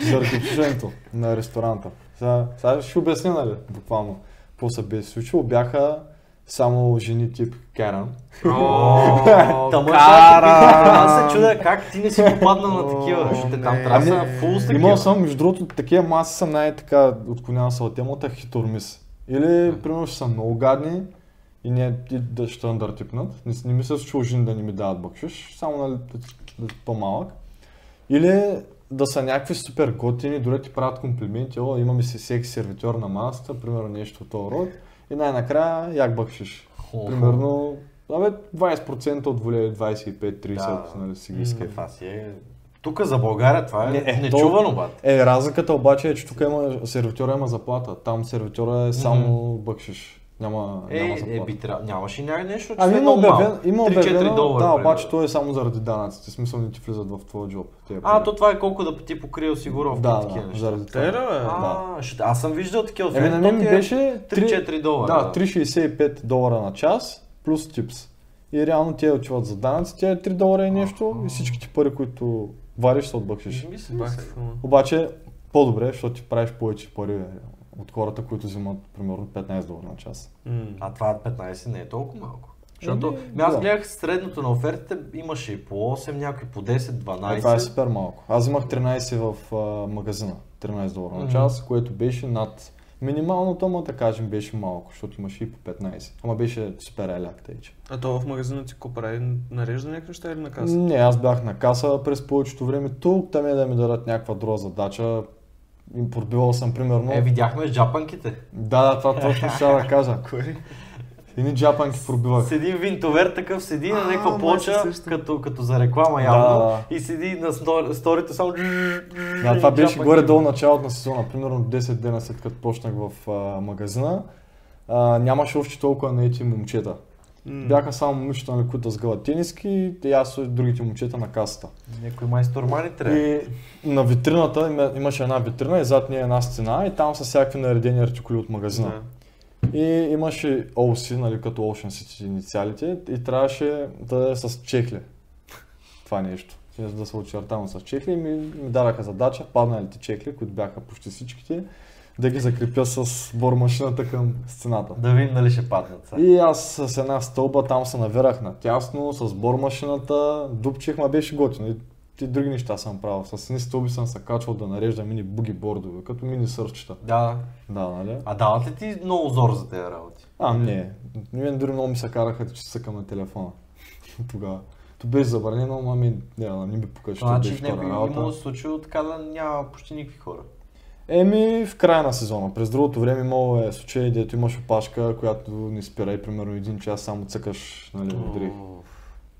заради обслужването на ресторанта. Сега, сега ще обясня, нали, буквално, какво се бе случило. Бяха само жени тип (laughs) Каран. О, Та мъж, кара! аз се чудя как ти не си попаднал на такива, защото там трябва да са Ами, фул с такива. Имал съм, между другото, такива маси съм най-така отклонявам се от темата хитормис. Или, примерно, ще са много гадни и не и да ще андъртипнат. Не, не ми се случва жени да не ми дават бъкшиш, само нали, да, да, по-малък. Или да са някакви супер готини, дори ти правят комплименти, о, имаме си секс сервитьор на масата, примерно нещо от този род. И най-накрая як бъкшиш. Хо-хо. Примерно, абе, 20% от воле, 25-30, Да. нали си ги това си е... Тук за България това е Не, е, нечувано, бат. Е, разликата обаче е, че тук има, сервитьора има заплата, там сервитьора е само бъкшиш. Няма, Е, няма е, заплата. би трябва... Нямаше и някакви нещо, че Ами е има обявен, има 3-4 обявено, долара. да, обаче то е само заради данъците, смисъл не ти влизат в твоя джоб. А, то това е колко да ти покрие осигуровка да, такива да, неща. заради това. Те, да, бе. А, ще- аз съм виждал такива Еми на мен оферти, беше 3-4 долара. Да, 3,65 долара на час плюс типс. И реално те отиват за данъци, тя е 3 долара и нещо и всичките пари, които вариш, се се филма. Обаче по-добре, защото ти правиш повече пари от хората, които взимат примерно 15 долара на час. А това 15 не е толкова малко. Защото Ами, ми аз да. гледах средното на офертите, имаше и по 8, някои по 10, Е, 12. това е супер малко. Аз взимах 13 в а, магазина, 13 долара на час, което беше над минималното, ама да кажем беше малко, защото имаше и по 15. Ама беше супер еляк тече. А то в магазина ти какво прави? Нарежда някакви неща или на каса? Не, аз бях на каса през повечето време. Тук там е да ми дадат някаква друга задача. Им пробивал съм примерно. Е, видяхме джапанките. Да, да, това точно ще (laughs) да кажа. Едни джапанки пробивах. Седи един винтовер такъв, седи на някаква плоча, като, като за реклама явно, Да, и седи на стор- сторите само... Да, това беше горе-долу началото на сезона, примерно 10 дена след като почнах в а, магазина. А, нямаше още толкова наети момчета. М. Бяха само момичета, нали, които да сгъват тениски и аз и другите момчета на касата. Някой майстор мани трябва. И на витрината има- имаше една витрина и зад нея една стена и там са всякакви наредени артикули от магазина. Да. И имаше OC, нали, като Ocean City инициалите и трябваше да е с чехли. Това нещо. Да се очертавам с чехли, ми, ми дадаха задача, падналите чехли, които бяха почти всичките, да ги закрепя с бормашината към стената. Да видим дали ще паднат. сега. И аз с една стълба там се навирах на тясно, с бормашината, дупчих, ма беше готино. И, и други неща съм правил. С едни стълби съм се качвал да нареждам мини буги бордове, като мини сърчета. Да. Да, нали? А дават ли ти много зор за тези работи? А, не. Мен дори много ми се караха, че съкам на телефона. (laughs) Тогава. То беше забранено, ама ми, не, не ми пука, че Значи беше някой имало случило така да няма почти никакви хора. Еми, в края на сезона. През другото време имало е случаи, дето имаш опашка, която не спира и примерно един час само цъкаш нали, дрих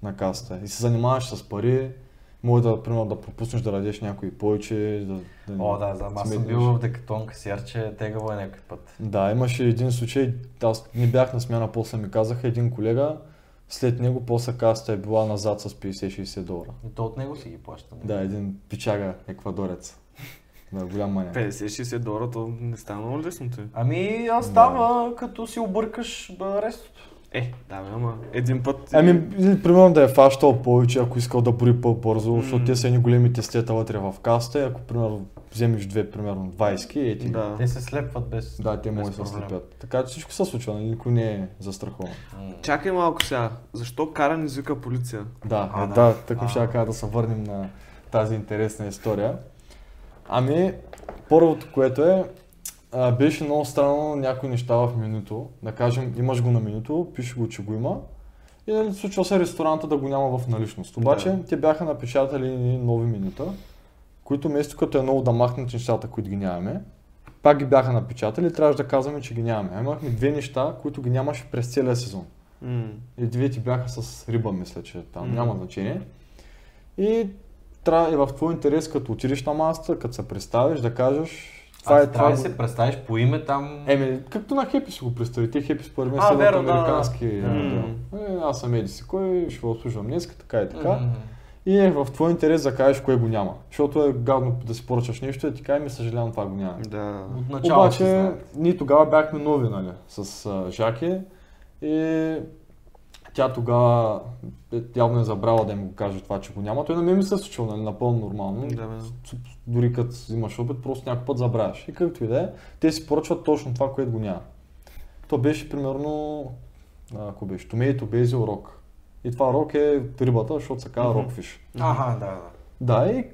на касата. И се занимаваш с пари, може да, примерно, да пропуснеш да дадеш някой повече. Да, да О, да, знам. Аз съм бил в Декатон касиер, че е тегаво е някой път. Да, имаше един случай, аз не бях на смяна, после ми казаха един колега, след него после касата е била назад с 50-60 долара. И то от него си ги плаща. не? Да, един пичага еквадорец. Да, голям маняк. 50-60 долара, то не става много лесно ти. Ами, аз става като си объркаш арестото. Е, да, бе, ама един път... Ами, примерно да е фащал повече, ако искал да бори по-бързо, защото М. те са едни големи тестета вътре в касата, и ако примерно вземеш две, примерно 20, е ти. Да. Те се слепват без Да, те без могат да се слепят. Така че всичко се случва, нали? никой не е застрахован. М. Чакай малко сега. Защо Каран извика полиция? Да, А, е, да. да, така А. ще кажа да се върнем на тази интересна история. Ами, първото, което е, а, беше много странно някои неща в менюто. Да кажем, имаш го на менюто, пише го, че го има. И нали, случва се ресторанта да го няма в наличност. Обаче, Да. те бяха напечатали нови менюта, които вместо като е много да махнат нещата, които ги нямаме, пак ги бяха напечатали и трябваше да казваме, че ги нямаме. А имахме две неща, които ги нямаше през целия сезон. М. И двете бяха с риба, мисля, че там Мгм. няма значение. И трябва и в твой интерес, като отидеш на масата, като се представиш, да кажеш това А, е трябва да се представиш по име там. Еми, както на Хепи си го представи. Те Хепи според мен А, следват верно, да, да. американски модел. Е, аз съм еди си кой, ще го обслужвам днес, така и така. И е в твой интерес да кажеш кое го няма. Защото е гадно да си поръчаш нещо и ти кажеш, ми съжалявам, това го няма. Да. От начало си Обаче, ние тогава бяхме нови, нали, с а, Жаки и тя тогава е, явно е забрала да им го каже това, че го няма. Той на мен ми се е случило, нали, напълно нормално. Да, бе. Дори като имаш опит, просто някой път забравяш. И както и да е, те си поръчват точно това, което го няма. То беше примерно ако беше, tomato basil rock. И това рок е рибата, защото се казва Мгм. rockfish. Аха, да, да. Да, и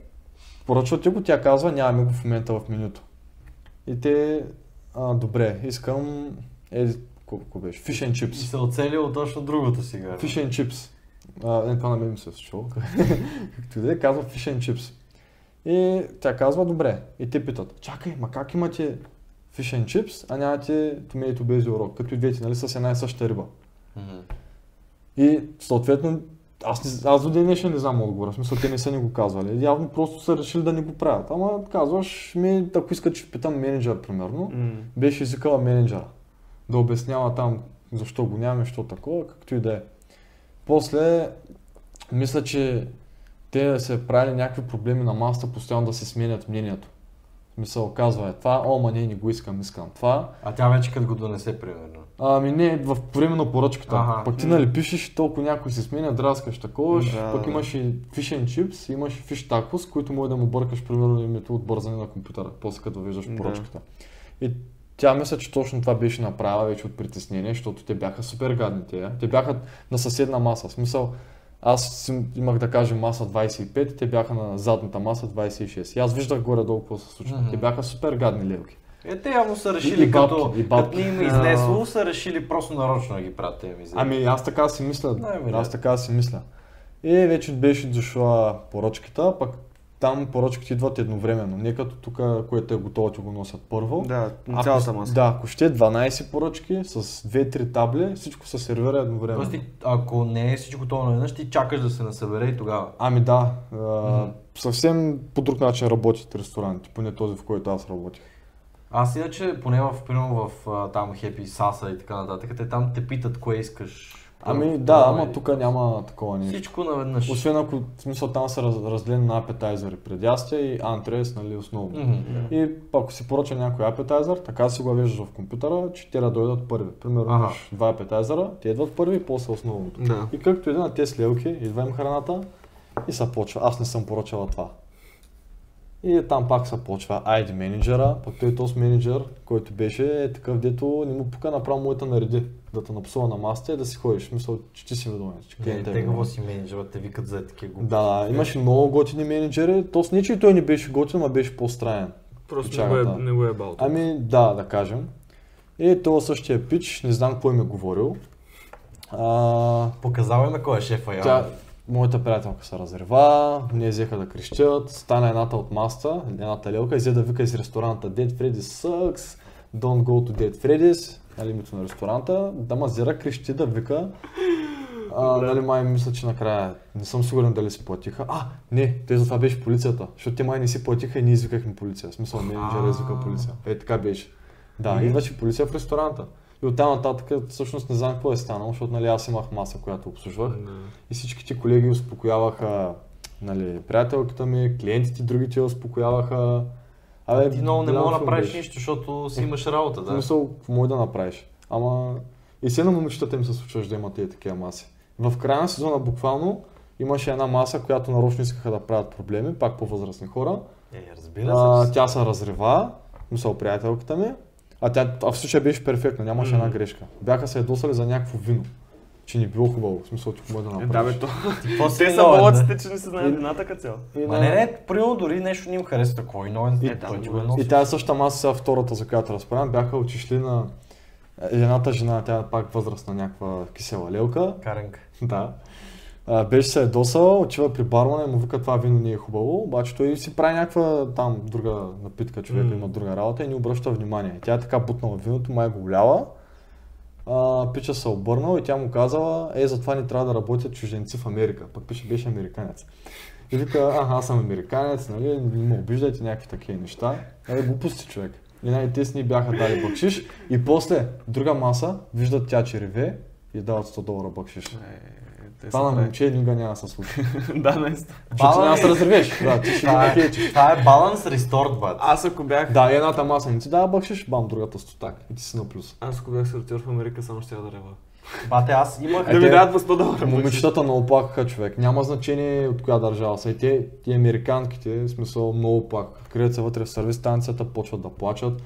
поръчва ти го, тя казва, нямаме го в момента в менюто. И те, а, добре, искам, е, колко беше, fish and И chips. се оцелил точно другото сега. Fish and chips. А, не, това на мен ми се е случило. (laughs) Както и да е, казва fish and chips. И тя казва, добре. И те питат, чакай, ма как имате fish and chips, а нямате tomato basil rock, като и двете, нали, с една и съща риба. Мгм. И съответно, аз, не, аз до ден днешен не знам отговора, в смисъл те не са ни го казвали. Явно просто са решили да ни го правят. Ама казваш ми, ако искат, ще питам менеджер, примерно. М. Беше извикала менеджера да обяснява там защо го нямаме, защо такова, както и да е. После, мисля, че те се правили някакви проблеми на масата, постоянно да се сменят мнението. В смисъл, казва е това, о, ма не, не го искам, искам това. А тя вече като го донесе, примерно. Ами не, в време на поръчката. Аха. Пък ти нали пишеш, толкова някой се сменя, драскаш такова, Да, пък да. имаш и and chips, имаш и fish tacos, които може да му бъркаш примерно името от бързане на компютъра, после като виждаш Да. поръчката. И тя мисля, че точно това беше направила вече от притеснение, защото те бяха супер гадни те. Те бяха на съседна маса. В смисъл, аз имах да кажем маса 25, те бяха на задната маса 26. И аз виждах горе-долу какво се случва. Мгм. Те бяха супер гадни лелки. Е, те явно са И- решили, и бабки, като, и бабки. като не им е изнесло, са решили просто нарочно да ги правят тези мизери. Ами аз така си мисля. Най-вероятно. Аз така си мисля. И вече беше дошла поръчката, пък там поръчките идват едновременно. Не като тук, което е готово, ти го носят първо. Да, Ако- цялата маса. Да, ако ще 12 поръчки с 2-3 табли, всичко се сервира едновременно. Тоест, ако не е всичко това наведнъж, ти чакаш да се насъбере и тогава. Ами да, а, Мгм. съвсем по друг начин работят ресторантите, поне този, в който аз работих. Аз иначе, поне в, примерно в там Happy Sasa и така нататък, те там те питат кое искаш. Ами да, ама и- тук няма такова нещо. Всичко наведнъж. Освен ако, в смисъл там са раз, разделени на апетайзери, предястия и антрес, нали, основно. Мгм. И ако си поръча някой апетайзер, така си го виждаш в компютъра, че те да дойдат първи. Примерно Ага. имаш два апетайзера, те идват първи, после основното. Да. И както иде на тези слелки, идва им храната и се почва. Аз не съм поръчала това. И там пак се почва ID менеджера, пък той този менеджер, който беше е такъв, дето не му пука направо моята нареди. Да те напсува на масата и да си ходиш. Мисъл, че ти си виновен, че Не, клиентът е те какво си менеджерът, те викат за такива глупости. Да, имаше много готини менеджери. То с не, че и той не беше готин, а беше по-странен. Просто не го е, Чагата. не го е бал. Ами да, да кажем. И това същия пич, не знам какво им е говорил. А, Показал им кой е шефа явно. тя, моята приятелка се разрева, не взеха да крещят, стана едната от маста, едната лелка, и взе да вика из ресторанта Dead Freddy's sucks, don't go to Dead Freddy's, нали името на ресторанта, да мазира крещи да вика. А, нали, май мисля, че накрая не съм сигурен дали си платиха. А, не, те за това беше полицията, защото те май не си платиха и ние извикахме полиция. В смисъл, менеджера извика полиция. Е, така беше. Да, идваше полиция в ресторанта. И оттам нататък всъщност не знам какво е станало, защото нали, аз имах маса, която обслужвах. И всичките колеги успокояваха нали, приятелката ми, клиентите другите успокояваха. Абе, Ти много не мога да направиш нищо, защото си имаш работа, В да. смисъл, какво може да направиш? Ама и все на момичетата им се случваш да имат тези такива маси. В края на сезона буквално имаше една маса, която нарочно искаха да правят проблеми, пак по-възрастни хора. Е, разбира А, се. тя се разрева, мисъл приятелката ми, а тя а в случая беше перфектна, нямаше една грешка. Бяха се ядосали за някакво вино, че не било хубаво, в смисъл, че какво да Е, направиш. да, бе, то. (laughs) Те са болците, че не се знае вината като цяло. Ма на- не, не, примерно дори нещо не им харесва такова и новен, И- е, е И тази същата маса, сега втората, за която разправям, бяха отишли на едната жена, тя е пак възрастна някаква кисела лелка, Каренка. (laughs) да. А, беше се ядосала, отива при бармана и му вика това вино не е хубаво, обаче той си прави някаква там друга напитка, човек М. има друга работа и не обръща внимание. Тя е така бутнала виното, май го голяла, пича се обърнал и тя му казала, е, затова не трябва да работят чужденци в Америка. Пък пише беше американец. И вика, ага, аз съм американец, нали, не ме обиждайте някакви такива неща. Е, глупости човек. И най-те ни бяха дали бакшиш и после друга маса, виждат тя, че реве и дават 100 долара бакшиш. Те Това на момче никога няма да се случи. (laughs) Да, наистина. Защото няма да се разревеш. Да, ти ще го Това е, нахейчиш. това е баланс ресторт, бат. Аз ако бях... Да, и едната маса не ти дава бакшиш, бам, другата стотак. И ти си на плюс. Аз ако бях сортьор в Америка, само ще я да рева. Бате, аз имах... Да ми дадат по 100 долара. Момичетата много плакаха човек. Няма значение от коя държава са. И те, ти американките, в смисъл много плакаха. Открият се вътре в сервис станцията, почват да плачат.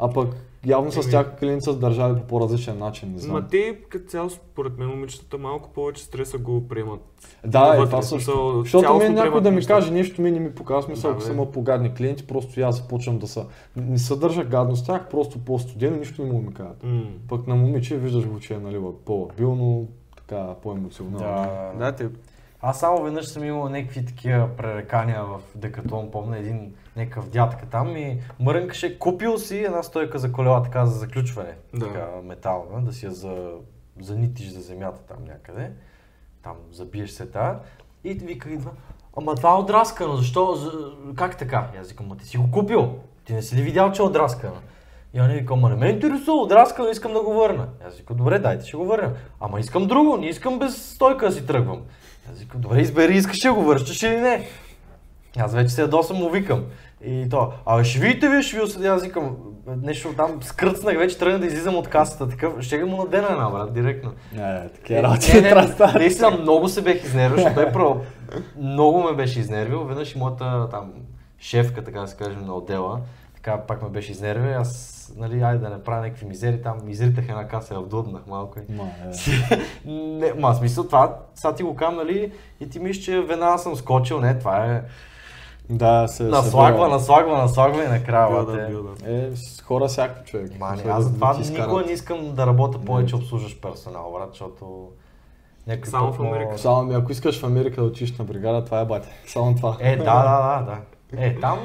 А пък явно с тях клиенти са държали по по-различен начин, не знам. Ма те, като цяло, според мен, момичетата малко повече стреса го приемат. Да, Вътре, това също. Защото цялостно мен някой да ми нещата. каже нещо, ми не ми показва смисъл, Да, ако има по-гадни клиенти, просто и аз започвам да са. Не съдържа гадно с тях, просто по-студено, нищо не да ми кажат. М. Пък на момиче виждаш го, че е нали, по-лабилно, така, по-емоционално. Да, Да, те, Аз само веднъж съм имал някакви такива пререкания в Декатлон, помня един някакъв дядка там и мрънкаше, купил си една стойка за колела така за заключване, Да. така метална, да си я за, занитиш за земята там някъде, там забиеш се та и вика идва, ама това е отраскано, защо, за, как така? И аз викам, ма ти си го купил, ти не си ли видял, че е отраскано? И он вика, ама не ме интересува, отраскано, искам да го върна. И аз викам, добре, дайте, ще го върна. Ама искам друго, не искам без стойка да си тръгвам. И Аз викам, добре, избери, искаш ли го връщаш или не? Аз вече се ядосам, му викам. И то, абе ще видите ви, ще ви осъдя. Аз викам, нещо там скръцнах, вече тръгна да излизам от касата, такъв, ще му надена една, брат, директно. Не, такива работи Не, наистина много се бех изнервил, защото той (laughs) про... много ме беше изнервил. Веднъж и моята там шефка, така да се кажем, на отдела, така пак ме беше изнервил. Аз, нали, айде да не правя някакви мизери, там изритах една каса, я вдуднах малко. И... Ма, е. (laughs) не, ма смисъл това, сега ти го кам, нали, и ти мислиш, че веднага съм скочил, не, това е Да, се наслагва, събира. наслагва, наслагва и накрая, да, да. Е, с хора всякакви човек. Мани, аз да затова изкарат. никога не искам да работя повече Не. обслужващ персонал, брат, защото някакви Само в Америка. Само ми, ако искаш в Америка да отидеш на бригада, това е бате. (laughs) Само това. Е, да, да, да, да. Е, там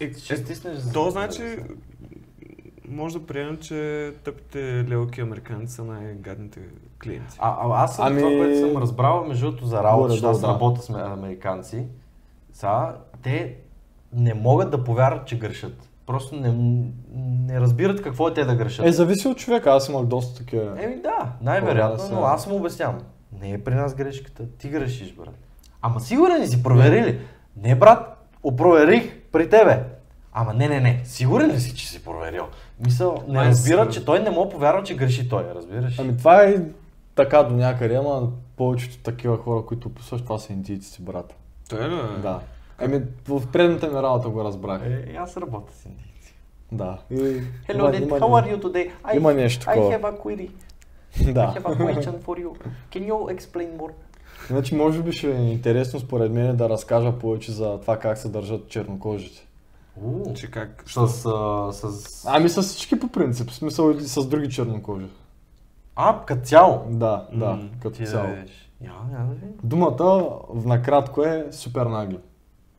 Е, ще стиснеш. за- То значи, може да приемем, че тъпите лелки американци са най-гадните клиенти. А, а, аз съм Ами- това, което съм разбрал, между другото, за работа, защото аз да. работя с ме- американци, са, те не могат да повярват, че грешат. Просто не, не разбират какво е те да грешат. Е, зависи от човека, аз имах доста такива. Еми да, най-вероятно, Хора са- но аз му обяснявам. Не е при нас грешката, ти грешиш, брат. Ама сигурен ли си, проверили? Не, брат, опроверих при тебе. Ама не, не, не, сигурен ли си, че си проверил? Мисъл, не разбира, че той не мога повярва, че греши той, разбираш? Ами това е така до някъде, ама повечето такива хора, които описваш, това са индийците, брат. Той е ли? Да. Ами в предната ми работа го разбрах. Е, аз работя с индийци. Да. И, Hello, има- Ned, има- how are you today? I, има нещо I have a query. I Да. have a question for you. Can you explain more? Значи може би ще е интересно според мен да разкажа повече за това как се държат чернокожите. Че как? С, а, с... Ами с всички по принцип, в смисъл и с други чернокожи. А, като цяло. Да, да, М, като цяло. видиш. Я, я видим. Думата в накратко е супер нагли.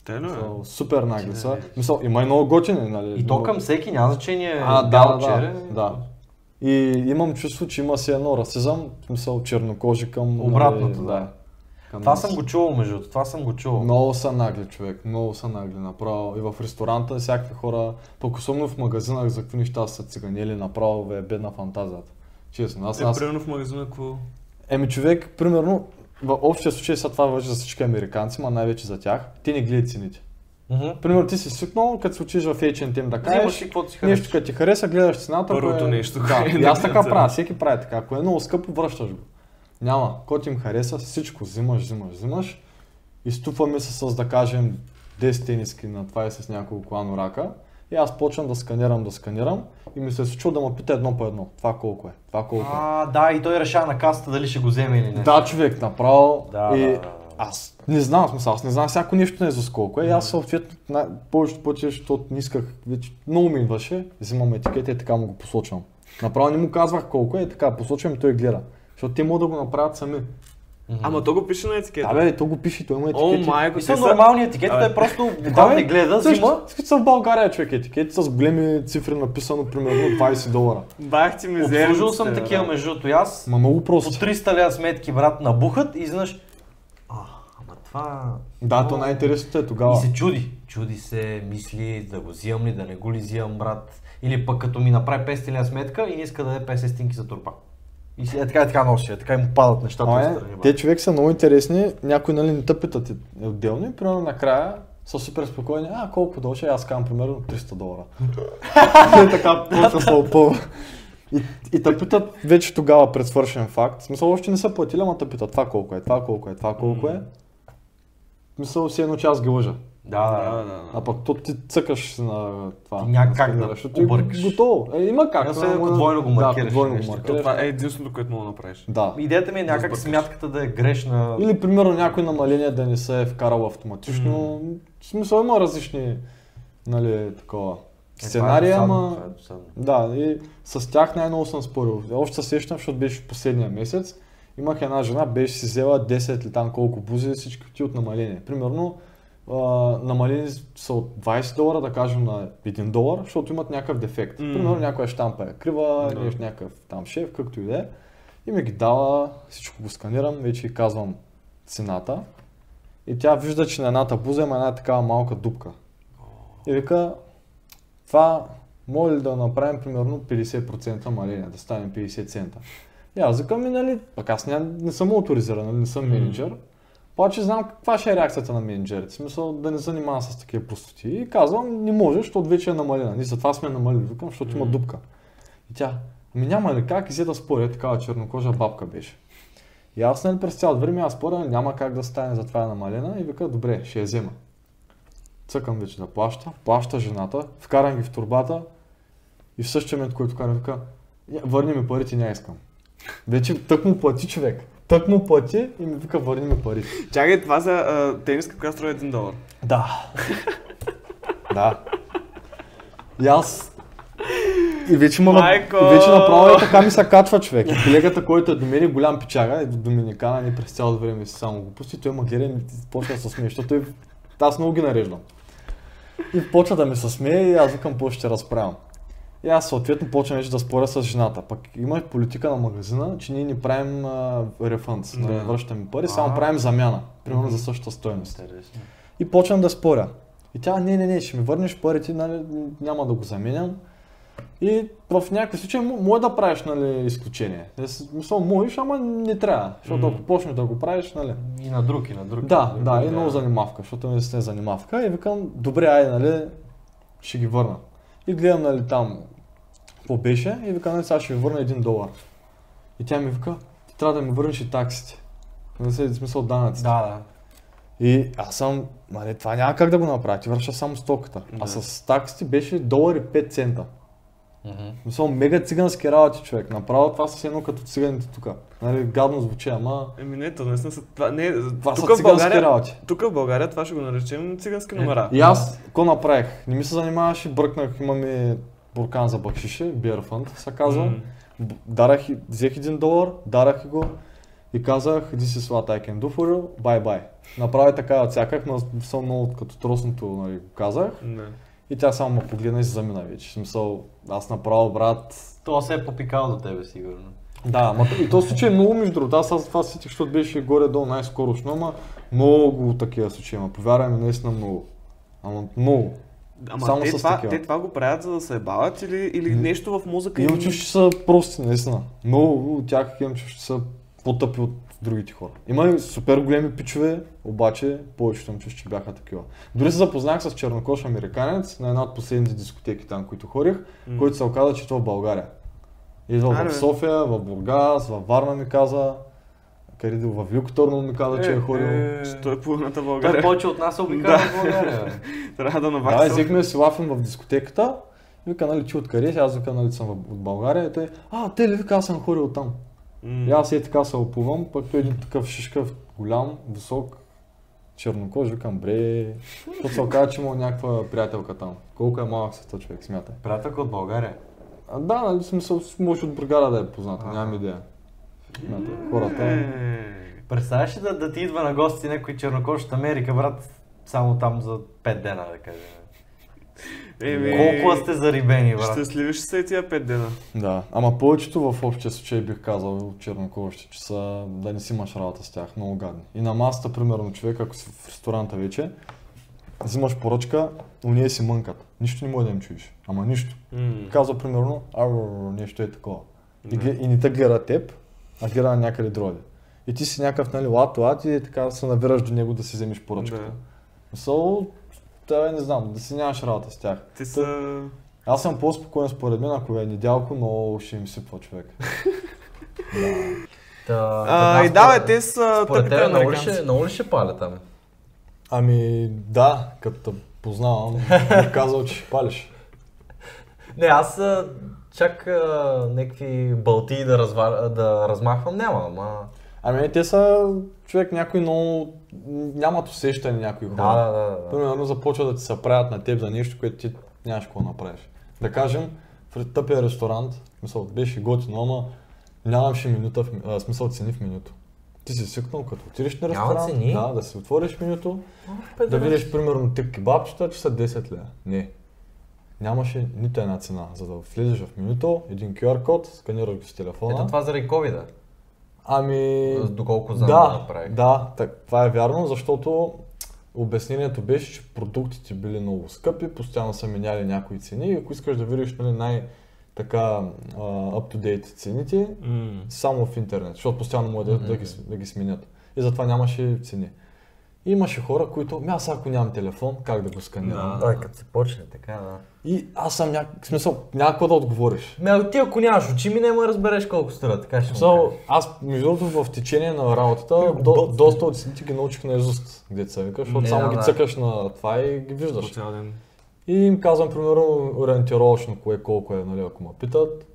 Те ли? бе? Мисъл, супер нагли са. Мисъл, има и много готини, нали? И то към всеки няма значение А, да, да, да, да. И имам чувство, че има си едно расизъм, смисъл чернокожи към... нали, Обратното, да. към Това нас. съм го чувал между това съм го чувал. Много са нагли човек, много са нагли направо. И в ресторанта всякакви хора, пък особено в магазинах, за какви неща са циганели, направо бе бедна фантазията. Честно, аз, Е, аз... примерно в магазина, какво? Еми човек, примерно, в общия случай сега това въжи за всички американци, ма най-вече за тях, ти не гледай цените. Мгм. Примерно ти си свикнал, като се учиш в H&M да кажеш, нещо като ти хареса, гледаш цената. Първото е... нещо, Да, и аз е така правя, всеки прави така. Ако е много скъпо, връщаш го. Няма. Който им хареса, всичко взимаш, взимаш, взимаш. Изтупваме се с, да кажем, 10 тениски на това и с няколко анорака. И аз почвам да сканирам, да сканирам и ми се случва да ме пита едно по едно. Това колко е, това колко е. А, да, и той решава на касата дали ще го вземе или не. Да, човек, направо. Да, и да, да, да. аз не знам, смисъл, аз не знам всяко нещо не е за сколко е. И аз съответно най- повечето пъти, защото не исках, вече много ми идваше, взимам етикета и така му го посочвам. Направо не му казвах колко е, така посочвам и той гледа. Защото те могат да го направят сами. Мгм. Ама то го пише на етикета. Да бе, то го пише, той има О, етикети. майко, Мисля, те са... нормалният етикет, Абе, той просто (laughs) бе, не гледа, също, взима. Са в България човек етикети с големи цифри написано примерно 20 долара. Бах ти мизерниците. Обслужил съм такива да. между другото. Аз Ма много по просто. 300 ля сметки, брат, набухат и изведнъж. А, ама това... Да, то най-интересното е тогава. И се чуди. Чуди се, мисли да го взимам ли, да не го ли взимам, брат. Или пък като ми направи 500 ля сметка и не иска да даде 50 стинки за турба. И е така, е така носи, е така и му падат нещата Ама е, отстрани. брат. те човек са много интересни, някои нали не те питат и- отделно и примерно накрая са супер спокойни, а колко дължа, аз казвам примерно 300 долара. и (laughs) така почва се опълва. И, и те питат вече тогава пред свършен факт, в смисъл още не са платили, ама те питат това колко е, това колко е, това колко е. В смисъл си едно, че аз ги лъжа. Да, Да, да. да, да. А пък то ти цъкаш на това. Ти няма как да объркаш. Готово. Е, има как. Се, ако двойно го маркираш Да, двойно го нещо маркираш. това е единственото, което мога да направиш. Да. Идеята ми е някак сбъркаш. смятката да е грешна. Или примерно някой намаление да не се е вкарал автоматично. В смисъл има различни, нали, такова. Е, Сценария, е ама... е. Да, и с тях най-много съм спорил. Още се сещам, защото беше в последния месец. Имах една жена, беше си взела 10 или там колко бузи, всички ти от намаление. Примерно, а, намалени са от 20 долара, да кажем на 1 долар, защото имат някакъв дефект. М. Примерно някоя штампа е крива, Да. нещо някакъв там шеф, както и да е. И ми ги дава, всичко го сканирам, вече казвам цената. И тя вижда, че на едната буза има една такава малка дупка. И вика, това може ли да направим примерно 50% намаление, да стане 50 цента. И аз викам нали, пък аз не, не съм авторизиран, нали, не съм менеджер. Обаче знам каква ще е реакцията на менеджерите. В смисъл да не занимавам с такива простоти. И казвам, не може, защото вече е намалена. Ние затова сме намалили, викам, защото има Мгм. дупка. И тя, ми няма ли как, и взе да споря, такава чернокожа бабка беше. И аз нали през цялото време аз споря, няма как да стане, затова е намалена и вика, добре, ще я взема. Цъкам вече да плаща, плаща жената, вкарам ги в турбата и в същия момент, който карам, вика, «Я, върни ми парите, не искам. Вече тък му плати човек. Тък му плати и ми вика, върни ми парите. Чакай, това за а, тениска, която струва 1 долар. Да. да. И аз... И вече, ма, Майко! и вече направо е така ми се качва човек. И колегата, който е до мен, е голям пичага, е до Доминикана, ни през цялото време си само го пусти. Той ма гледа и почва да се смее, защото той, аз много ги нареждам. И почва да ми се смее и аз викам, какво ще разправям. И аз съответно почвам вече да споря с жената. Пък има политика на магазина, че ние не правим рефънд, да. Не връщаме пари, само правим замяна. Примерно за същата стоеност. Интересно. И почвам да споря. И тя, не, не, не, ще ми върнеш парите, нали, няма да го заменям. И в някакъв случай мо- може да правиш нали, изключение. Е, Мисъл, можеш, ама не трябва. Защото ако почнеш да го правиш, нали. И на друг, и на друг. Да, и на да, и много занимавка, защото не сте занимавка. И викам, добре, айде, нали, ще ги върна. И гледам, нали, там, какво беше, и викам, нали, сега ще ви върна един долар. И тя ми вика, ти трябва да ми върнеш и таксите. Не се в смисъл данъците. Да, да. И аз съм, нали, това няма как да го направя, ти връщаш само стоката. А Да. с таксите беше долар и 5 цента. Мгм. Мисъл, мега цигански работи, човек. Направо това са едно като циганите тук. Нали, гадно звучи, ама Еми не, то наистина са... Това, не, това тук са цигански България, работи. тук в България това ще го наречем цигански номера. И аз, какво направих? Не ми се занимаваше, бръкнах, имаме буркан за бакшиши, Fund, се казва. Б- Дарах, взех един долар, дарах го и казах, this is what I can do for you, bye bye. Направи така, отсяках, но съм много като тросното, нали, казах. Не. И тя само ме погледна и се замина вече. Смисъл, аз направо, брат... Това се е попикал до тебе, сигурно. Да, ма, и този случай е много между другото. Аз аз това сетих, защото беше горе-долу най-скорошно, ама много такива случаи има. Повярвай ми, наистина много. Ама много. Ама Само те, с това, такива. те това го правят за да се бават или, или нещо в музика им- учиш, че са прости, наистина. Много от тях имам, че са по-тъпи от другите хора. Има и супер големи пичове, обаче повечето им че бяха такива. Дори се запознах с чернокош американец на една от последните дискотеки там, които ходих, М. който се оказа, че това в България. Идва в. София, в Бургас, в Варна ми каза, къде да в Велико Търново ми каза, че е ходил. Че той е половината Той България. повече от нас обикаля Да. в България. (laughs) Трябва да Да, наваксам. взехме да си лафим в дискотеката. Вика, нали, ти откъде си? Аз вика, нали, съм от България. И той, а, те ли вика, аз съм ходил там. М. И аз е така се опувам, пък той е един такъв шишкав, голям, висок, чернокож, викам, бре, защото се оказа, че има някаква приятелка там. Колко е малък света човек, смятай. Приятелка от България. А, да, нали, смисъл, може от бригада да е позната, нямам идея. Смятай, хората. Е. Представяш ли да, да ти идва на гости някой чернокож от Америка, брат, само там за 5 дена, да кажем. Еми, Колко сте зарибени, брат? Щастливи ще са и тия пет дена. Да, ама повечето в общия случай бих казал от чернокожите, че са да не си имаш работа с тях, много гадни. И на масата, примерно, човек, ако си в ресторанта вече, взимаш поръчка, уния си мънкат. Нищо не може да им чуеш. Ама нищо. М. Казва примерно, ау, нещо е такова. И, гле- и не те гледа теб, а гледа на някъде другаде. И ти си някакъв, нали, лат, лат и така се навираш до него да си вземеш поръчката. Да. Мисъл, да, не знам, да си нямаш работа с тях. Те са... Аз съм по-спокоен според мен, ако е недялко, но ще им сипва човек. (laughs) да. Та, А, и да, бе, те са тъпите тебе много ли американци. ще, много ли ще паля там? Ами да, като познавам, (laughs) казал, че ще палиш. Не, аз чак а, някакви балти да, развар... да размахвам няма, ама... Ами те са човек някой много нямат усещане някои хора. Да, да, да, да. Примерно започват да ти се правят на теб за нещо, което ти нямаш какво направиш. Да кажем, в тъпия ресторант, мисъл, беше готино, ама нямаше минута, в, а, смисъл цени в менюто. Ти си свикнал, като отидеш на ресторант, цени? да, да си отвориш менюто, да видиш примерно тип кебабчета, че са 10 лева. Не. Нямаше нито една цена. За да влезеш в менюто, един QR код, сканираш го с телефона. Ето това заради covid Ами... Доколко знам да направих. да, так, това е вярно, защото обяснението беше, че продуктите били много скъпи, постоянно са меняли някои цени и ако искаш да видиш нали, най- така up-to-date цените, М. само в интернет, защото постоянно могат да, да, ги, да ги сменят. И затова нямаше цени. И имаше хора, които, ми аз ако нямам телефон, как да го сканирам? Да. Да, като се почне така, да. И аз съм някак, в смисъл, няма какво да отговориш. Ме, а ти ако нямаш очи, ми няма да разбереш колко струва, така ще му So, аз, между другото, в течение на работата, до, доста от цените ги научих на изуст, деца вика, защото Не, само да, ги да. цъкаш на това и ги По виждаш. цял ден. И им казвам, примерно, ориентировъчно кое колко е, нали, ако ме питат.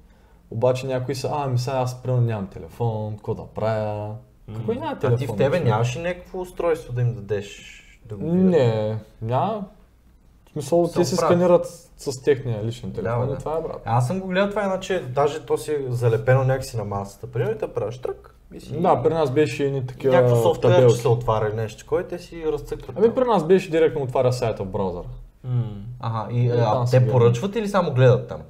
Обаче някои са, а, ми сега аз примерно нямам телефон, какво да правя? Какво няма А телефон? ти в тебе нямаш ли някакво устройство да им дадеш да го видят? Не, няма. В смисъл, те се сканират с техния личен телефон Да, и това е брат. Аз съм го гледал това, иначе даже то си е залепено някакси на масата. Примерно и те правиш трък. И си... Да, при нас беше едни такива Някакво софтуер, че табелки. се отваря или нещо, и те си разцъкват. Ами при нас беше директно отваря сайта в браузъра. М. Ага, и Там а, си те гледам. поръчват или само гледат там?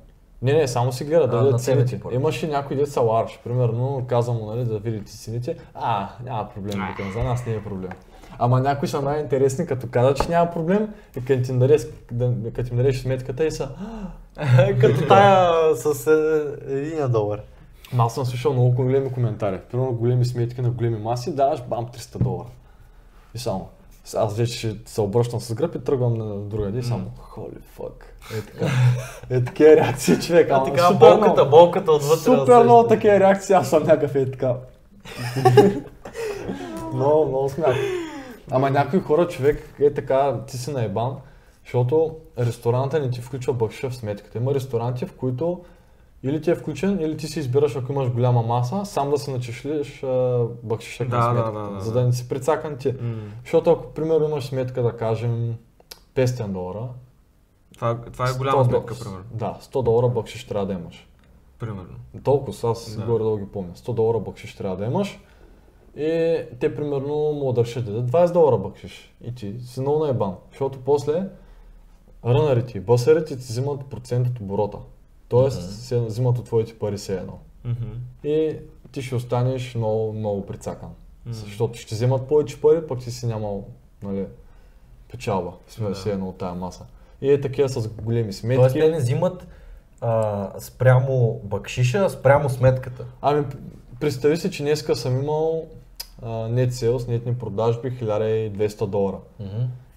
Не, не, само си гледа да видят цените. Имаше някои деца ларш, примерно, казвам му, нали, да видите цените. А, няма проблем, викам, за нас не е проблем. Ама някои са най-интересни, като казват, че няма проблем, и като ти им дадеш, да, като им дадеш сметката и са, (laughs) Като тая с е, един долар. Ма аз съм слушал много големи коментари. Примерно големи сметки на големи маси, даваш бам 300 долара. И само. Аз вече се обръщам с гръб и тръгвам на друга и само holy fuck. Е така. (laughs) Е такива реакции, човек. А ама така супер болката, много. болката отвътре. Супер много такива реакции, аз съм някакъв е така. (laughs) много, много смях. Ама някои хора, човек, е така, ти си наебан, защото ресторанта не ти включва бъкшиша в сметката. Има ресторанти, в които или ти е включен, или ти си избираш, ако имаш голяма маса, сам да си начислиш бъкшиша към Да, да, сметката, да, да, за да. да не си прицакан ти. М. Защото ако, примерно, имаш сметка, да кажем, 500 долара, Това, това е голяма 100 сметка, примерно. Да, 100 долара бъкшиш трябва да имаш. Примерно. Толкова, аз Да. горе-долу ги помня. 100 долара бъкшиш трябва да имаш. И те примерно могат да решат да дадат 20 долара бъкшиш. И ти си много наебан. Защото после рънарите и бъсарите ти взимат процент от оборота. Тоест, Мгм. се взимат от твоите пари все едно. Мгм. И ти ще останеш много, много прицакан. М. Защото ще вземат повече пари, пък ти си нямал нали, печалба. Да. Все едно от тая маса. И е такива с големи сметки. Тоест те не взимат а, спрямо бакшиша, а спрямо сметката. Ами, представи си, че днеска съм имал net sales, нетни продажби 1200 долара.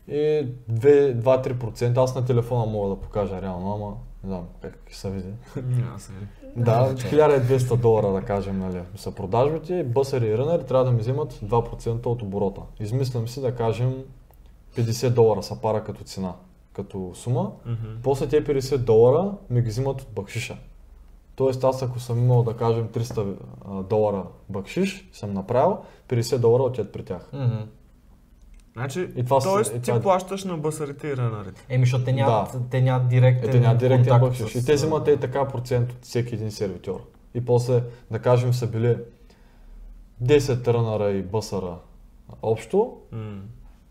И 2-3% аз на телефона мога да покажа реално, ама не знам как се види. Няма се. Да, 1200 долара да кажем, нали, са продажбите, бъсъри и рънери трябва да ми взимат 2% от оборота. Измислям си да кажем 50 долара са пара като цена, като сума. Мгм. После тези 50 долара ми ги взимат от бакшиша. Тоест аз ако съм имал да кажем 300 а, долара бакшиш, съм направил, 50 долара отиват при тях. Значи, И това тоест и ти това- плащаш на бъсарите и рънарите. Еми, защото те нямат, Да. те нямат директен, Ете няма директен контакт бакшиш. с- И те взимат и така процент от всеки един сервитьор. И после, да кажем, са били 10 рънара и бъсара общо, М.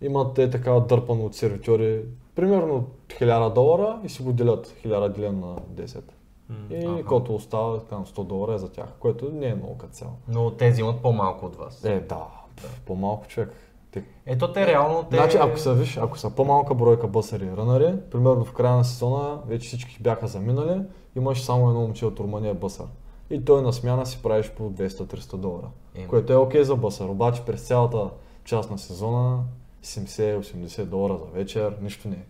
имат те така дърпано от сервитьори, примерно 1000 долара и си го делят 1000 делен на 10. М. И Аха. който остава, там 100 долара е за тях, което не е много като цяло. Но те взимат по-малко от вас. Е, да, пф, по-малко човек. Те... Ето те реално, те... Значи, ако са, виж, ако са по-малка бройка бъсари и рънари, примерно в края на сезона вече всички бяха заминали, имаш само едно момче от Румъния бъсър. И той на смяна си правиш по 200-300 долара. Еми. Което е окей за бъсър, обаче през цялата част на сезона 70-80 долара за вечер, нищо не е.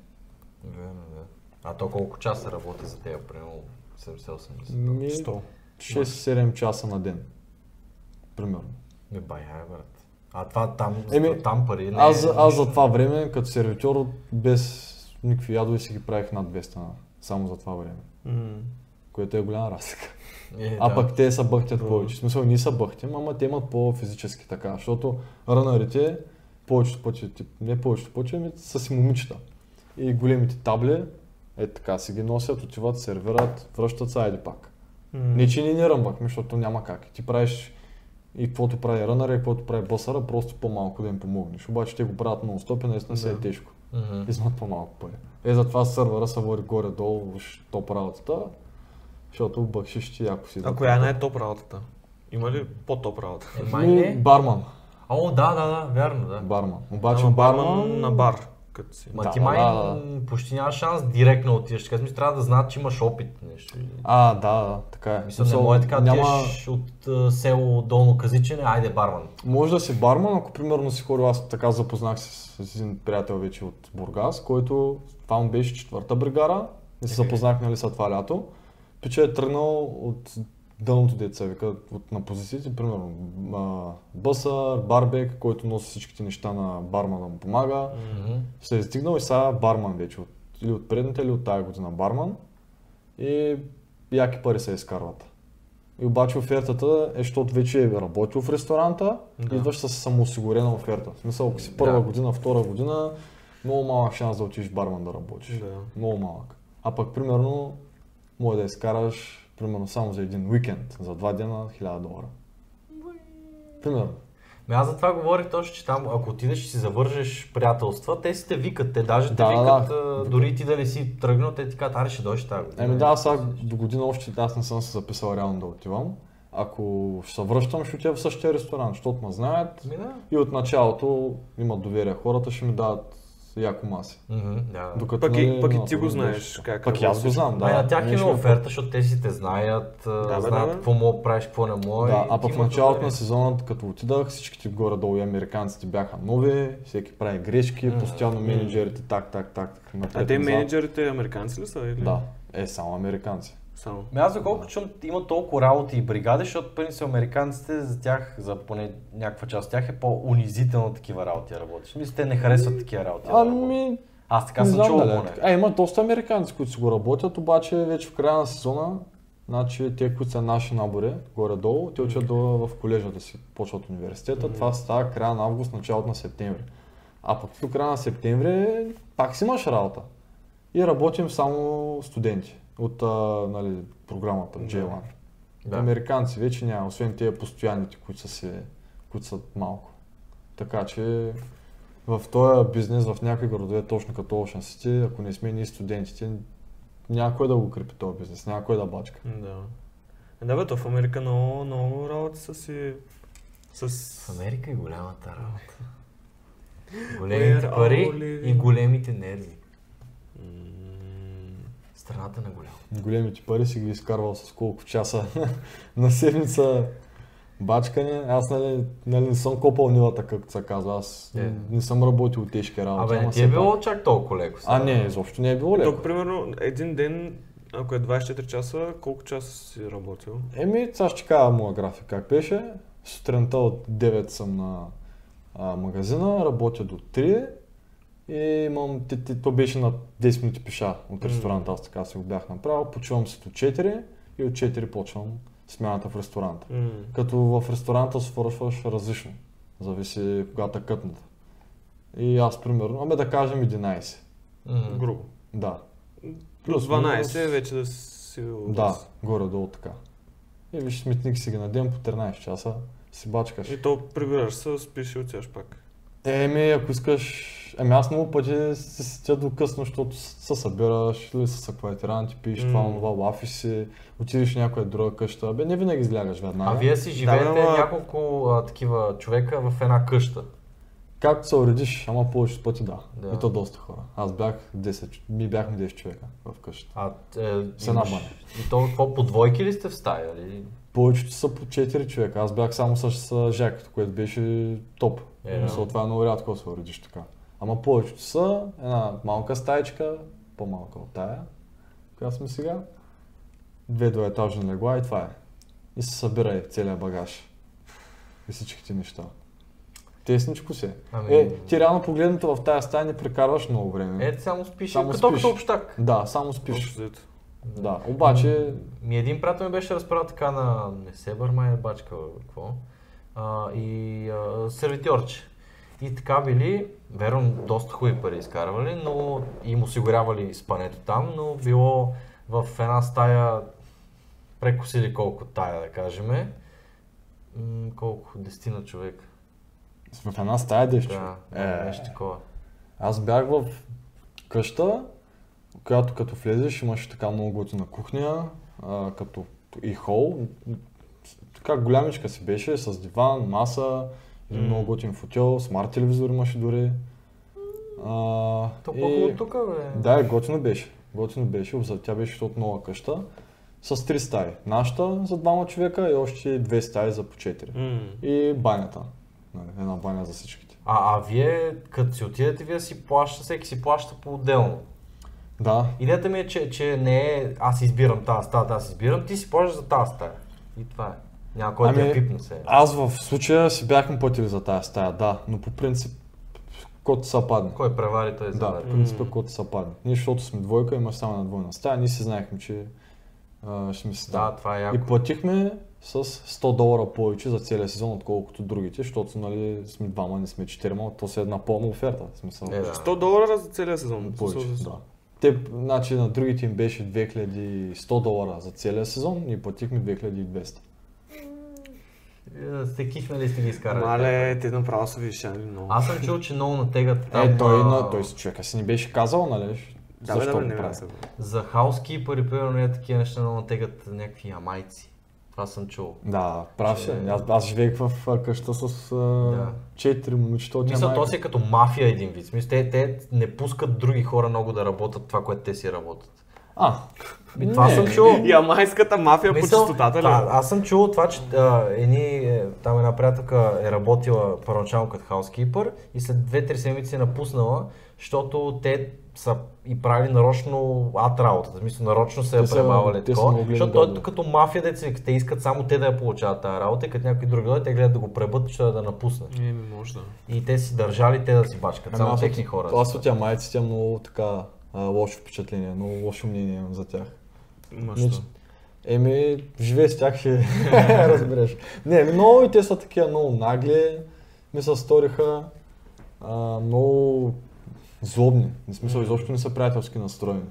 Верно, да. А то колко часа работи за тея, примерно 70-80? Ми, 100. 6-7 часа на ден. Примерно. Бай, ай, брат. А това там, Еми, там пари не Аз, е за- аз за това време, като сервитьор, без никакви ядове си ги правих над 200 на, само за това време. М. Което е голяма разлика. Е, А да. пък те са бъхтят повече. В смисъл, ние са бъхтим, ама те имат по-физически така, защото рънарите повечето пъти, тип, не повечето пъти, ами са си момичета. И големите табли, е така си ги носят, отиват, сервират, връщат се, айде пак. М. Не, че ние не ръмбахме, защото няма как. Ти правиш и каквото прави рънъра, и каквото прави бъсъра, просто по-малко да им помогнеш. Обаче те го правят нон-стоп и наистина се е Да. тежко. Мгм. И взимат по-малко пари. Е, затова сървъра се води горе-долу, топ работата, защото бъкшиш ти яко си. А коя е най-топ работата? Има ли по-топ работа? Е, май не. Барман. О, да, да, да, вярно, да. Барман. Обаче Ама барман... барман на бар, като си. Ма Да, ти май да, да. почти няма шанс директно да отидеш. Така смисъл, трябва да знаят, че имаш опит. Нещо. А, да, да, така е. Мисля, не може така да няма... отидеш от а, село Долно Казичене, айде барман. Може да си барман, ако примерно си ходил, аз така запознах се с един приятел вече от Бургас, който това му беше четвърта бригара и се запознах нали са това лято. Пича е тръгнал от дъното деца, вика, от, на позициите, примерно а, бъсър, барбек, който носи всичките неща на бармана му помага. Мгм. се е издигнал и сега барман вече, от, или от предната, или от тази година барман. И яки пари се изкарват. И обаче офертата е, защото вече е работил в ресторанта, да. идваш с самоосигурена оферта. В смисъл, ако си първа Да. година, втора година, много малък шанс да отидеш барман да работиш. Да. Много малък. А пък, примерно, може да изкараш, примерно, само за един уикенд, за два дена, 1000 долара. Примерно. Ме аз за това говорих точно, че там, ако отидеш и си завържеш приятелства, те си те викат, те даже те Да, да, викат, да. дори ти да не си тръгнал, те ти казват, аре ще дойдеш тази година. Еми да, сега до година още аз не съм се записал реално да отивам. Ако ще се връщам, ще отида в същия ресторант, защото ме знаят Ми да. и от началото имат доверие. Хората ще ми дадат яко маси. Да. Докато, Пък и, нали, пък и ти го знаеш как Пък и аз го знам, да. Май на тях има оферта, защото те си те знаят, а, Да, бе, знаят да, какво мога да правиш, какво не мога. Да, а пък в началото на сезона, като отидах, всичките горе-долу и американците бяха нови, всеки прави грешки, постоянно менеджерите так, так, так, так, напред, А те назад. менеджерите американци ли са? Или? Да, е само американци. Само. Ме аз доколко чум, има толкова работи и бригади, защото принцип американците за тях, за поне някаква част от тях е по-унизително такива работи да работиш. Мисля, те не харесват такива работи. да. Ами, Аз така не съм знам чувал е поне. така. А, има доста американци, които си го работят, обаче вече в края на сезона, значи те, които са наши набори, горе-долу, те учат до, в колежа да си почват университета. Това става края на август, началото на септември. А пък до края на септември пак си имаш работа. И работим само студенти от а, нали, програмата J1. Да. Американци вече няма, освен тези постоянните, които са, си, които са малко. Така че в този бизнес, в някои градове, точно като Ocean City, ако не сме ние студентите, някой да го крепи този бизнес, някой да бачка. Да. Е, Да бе, то в Америка много, много работи са си... С... В Америка е голямата работа. (laughs) Големите пари и големите нерви. Страната на голямо. Големите пари си ги изкарвал с колко часа (laughs) на седмица бачкане. Аз нали, нали не съм копал нивата, както се казва. Аз Е. не съм работил тежки работи. Абе, не ти е било пак. чак толкова леко. А сега. не, изобщо не е било леко. Тук, примерно, един ден, ако е 24 часа, колко часа си работил? Еми, сега ще кажа моя график как беше. Сутринта от 9 съм на а, магазина, работя до 3 и имам, ти, ти, то беше на 10 минути пеша от ресторанта, аз така си го бях направил. Почувам се до 4 и от 4 почвам смяната в ресторанта. М, Като в ресторанта свършваш различно, зависи когато е кътната. И аз примерно, ами да кажем 11. Мгм. Грубо. Да. Плюс Плюс 12 минус. вече да си... Да, горе-долу така. И виж сметник си ги на ден по 13 часа, си бачкаш. И то прибираш се, спиш и отиваш пак. Еми, ако искаш... Еми аз много пъти се сетя до късно, защото се събираш, или с акватеранти, пиеш това, М. онова, лафи си, отидеш в някоя друга къща. Бе, не винаги излягаш веднага. А вие си живеете Да, ама- няколко а, такива човека в една къща. Както се уредиш, ама повече пъти да. Да. И то доста хора. Аз бях 10, ч- ми бяхме 10 човека в къща. А, е, С една имаш- баня. И то какво, по двойки ли сте в стая? Или? Повечето са по 4 човека. Аз бях само с, с Жакето, което беше топ. Е, да. Мисля, това е много рядко да се уредиш така. Ама повечето са една малка стаечка, по-малка от тая, която сме сега. Две двоетажни легла и това е. И се събира и целият багаж. И всичките неща. Тесничко се. Ами- Е, ти реално погледнато в тази стая не прекарваш много време. Е, само спиш, Само като спиш. като общак. Да, само спиш. Взето. Да, обаче Ми един приятел ми беше разправил така на не се бърмай, бачка, какво? А, и а, сервитьорче. И така били, верно, доста хубави пари изкарвали, но им осигурявали спането там, но било в една стая прекосили колко тая, да кажем. Колко? Десетина човека. в една стая дешчо. Да, Е, нещо такова. Аз бях в къща, която като влезеш имаше така много готина кухня, а, като и хол. Така голямичка си беше, с диван, маса, един много готин футел, смарт телевизор имаше дори. А, То и- тук, бе. Да, готино беше. Готино беше, тя беше от нова къща. С три стаи. Нашата за двама човека и още две стаи за по четири. М. И банята. Нали, една баня за всичките. А, а вие, като си отидете, вие си плаща, всеки си плаща по-отделно. Да, Идеята ми е, че, че не е аз избирам тази стая, аз избирам, ти си плащаш за тази стая. И това е. Няма кой да Ами, я пипне се. Аз в случая си бяхме платили за тази стая, да, но по принцип, който са падне. Кой превари, той Да, завари. по принцип, който са падне. Ние, защото сме двойка, има само една двойна стая, ние си знаехме, че а, ще ми се Да, това е И яко. платихме с 100 долара повече за целия сезон, отколкото другите, защото нали, сме двама, не сме четирима, то си е една пълна оферта. Смисъл, Е, да. 100 долара за целия сезон. повече, да. Те, значи на другите им беше 2100 долара за целия сезон, ние платихме 2200. Е, Сте кихнали и сте ги изкарали. Мале, те направо са вишани много. Аз съм чул, че много натегат там Е, той, а, на, той си човека си ни беше казал, нали? Да, защо да, бе, не прави? за хаускипъри, примерно, е такива неща много натегат някакви ямайци. Това съм чул. Да, прав Че- си. Аз, аз живеех в къща с Да. четири момичета от Мисля, то си е като мафия един вид. Смисъл, те, те не пускат други хора много да работят това, което те си работят. А, И това не. съм чул. Ямайската мафия по Мисъл, чистотата ли? това- аз съм чул това, че а, едни, е, там една приятелка е работила първоначално като хаускипър и след 2-3 седмици е напуснала, защото те са и правили нарочно ад работата, в смисъл нарочно се Те е са- са такова, защото той е като мафия деца, те искат само те да я получават тази работа и като някой друг дойде, те гледат да го пребът, че да напусне. Не, ми може да. И те си държали те да си бачкат, само Ами аз техни хора. Аз от ямайците имам много така а, лошо впечатление, много лошо мнение имам за тях. Че- Еми, живее с тях ще (laughs) разбереш. Не, ами много и те са такива много нагли, ми се сториха а, много злобни. В смисъл, изобщо не са приятелски настроени.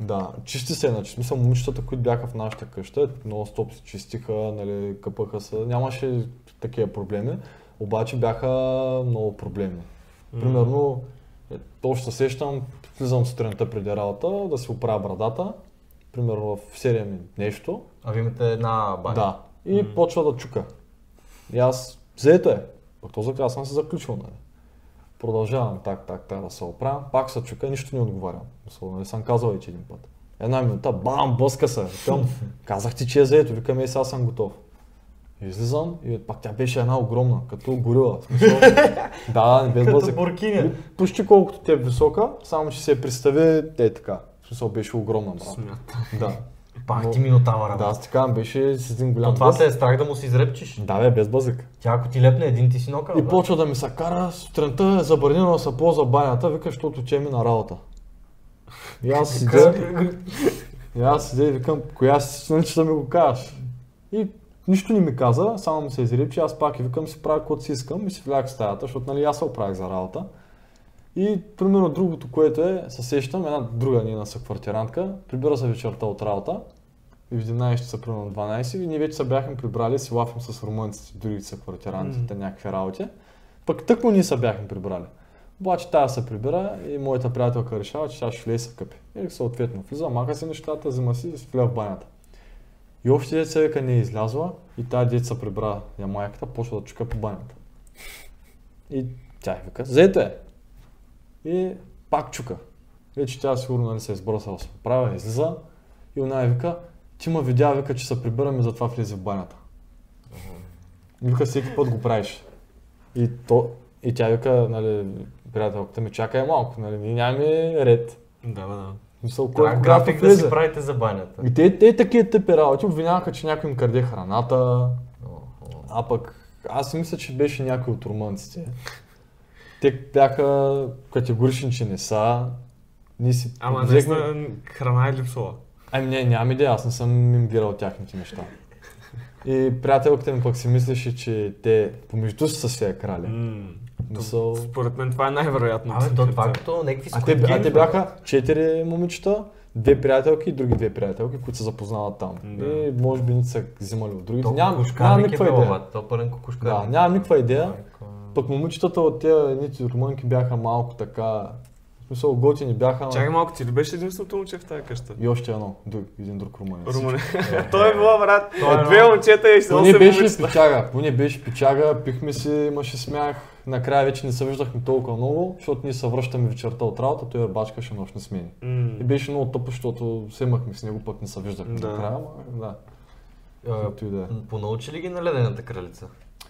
Да, чисти се, значи, смисъл момичетата, които бяха в нашата къща, много стоп се чистиха, нали, къпаха се, нямаше такива проблеми, обаче бяха много проблемни. Примерно, е, се сещам, влизам сутринта преди работа, да си оправя брадата, примерно в 7 нещо, А вие имате една баня. да, и почва да чука. И аз, заето е, пък то за аз съм се заключил, нали. Продължавам так, так, так да се оправям, пак се чука, нищо не отговарям. Мисъл, нали, съм казал вече един път. Една минута, бам, блъска се. Викам, (laughs) казах ти, че е заето, викам, е, сега съм готов. Излизам и пак тя беше една огромна, като горила. Смисъл, (laughs) да, не без Като блъсък. буркиня. Почти колкото те е висока, само че се представи, е така. В смисъл беше огромна, брат. Смят. Да. Пак Но- ти минотава Да, аз така беше с един То голям това блъсък. се е страх да му се изрепчиш. Да, бе, без бъзък. Тя ако ти лепне един, ти си нокал. И почва да ми се кара, сутринта е забранено да се ползва банята, вика, защото че ми на работа. И аз седя, и аз седя и викам, коя си че да ми го кажеш. И нищо не ми каза, само ми се изрипчи, аз пак и викам си правя каквото си искам и си влях в стаята, защото нали аз се оправих за работа. И примерно другото, което е, се сещам, една друга нейна съквартирантка, прибира се вечерта от работа и в 11 часа, примерно 12, и ние вече се бяхме прибрали, си лафим с румънците, другите съквартирантите, някакви работи. Пък тъкмо ние се бяхме прибрали. Обаче тая се прибира и моята приятелка решава, че тя ще влезе се къпи. И съответно влиза, маха си нещата, взима си и влезе в банята. И още деца века не е излязла и тази деца прибра ямайката, почва да чука по банята. И тя й вика, заето е. И пак чука. Вече тя сигурно нали, се е избросала, се оправя, излиза и она й вика, ти ма видя, вика, че се прибираме, затова влезе в банята. И вика, всеки път го правиш. И, то, и тя вика, нали, приятелката ми, чакай малко, нали, ние нямаме ред. Да, да. Мисъл, кой когато график да си правите за банята. И те, те такива тъпи работи обвиняваха, че някой им краде храната, а пък Аз си мисля, че беше някой от румънците. Те бяха категорични, че не са. Ние си Ама взехме- наистина храна е липсова. Ами не, нямам идея, аз не съм им гледал тяхните неща. И приятелката ми пък си мислеше, че те помежду си са я крали. М. Мисъл... Според мен това е най-вероятно. Абе, то това е като някакви А те, а те бяха четири момичета, две приятелки и други две приятелки, които се запознават там. Да. И може би не са взимали от другите. То Нямам, нямам никаква идея. то пълен кукушкарник. Да, нямам никаква идея. Пък момичетата от тези едните румънки бяха малко така... В смисъл, готини бяха, Чакай малко, ти ли беше единственото момче в тази къща? и още едно, друг, един друг румънец. Румъне. (laughs) Той е било, брат. Той е Две момчета и Поне 8 беше момичета. пичага, поне беше пичага, пихме си, имаше смях. Накрая вече не се виждахме толкова много, защото ние се връщаме вечерта от работа, той бачкаше нощни смени. М. И беше много тъпо, защото се имахме с него, пък не се виждахме Да. накрая, ама да. А, Както и да е. Понаучи ли ги на ледената кралица?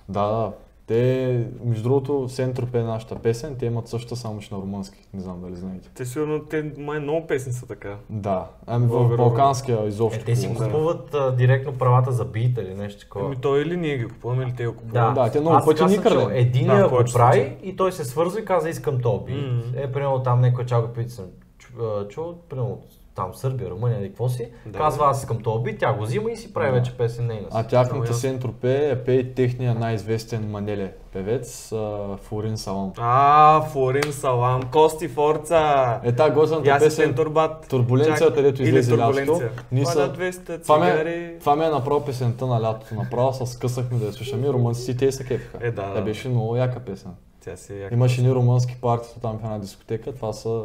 Да, да. Те, между другото, Сентроп е нашата песен, те имат същата, само че на румънски. Не знам дали знаете. Те сигурно, те май много песни са така. Да. Ами в Балканския изобщо. Е, те си купуват. а, директно правата за бит или нещо такова. Ами той или ние ги купуваме, или те го купуват. Да, те много пъти ни съм крадем. Единия Да, го прави и той се свързва и каза искам то бит. М. Е, примерно там някой чалга пит съм чу- а, чул, примерно там Сърбия, Румъния или какво си, Да. казва аз искам то бит, тя го взима и си прави Да. вече песен нейна. А тяхната Сентропе е пее техния най-известен манеле певец, а, Флорин Салам. А, Флорин Салам, Кости Форца. Е, та готината Ясен песен, Турбат. Турбуленцията, Чак- дето или излезе лятото. Ние Това са- на 200 Това ме, това ме е направо песента на лятото. Направо се скъсахме да я слушаме. Румънците те се кефиха. Е, да, Тя да. беше много яка песен. Тя си е яка. Имаше ни румънски партията там в една дискотека. Това са,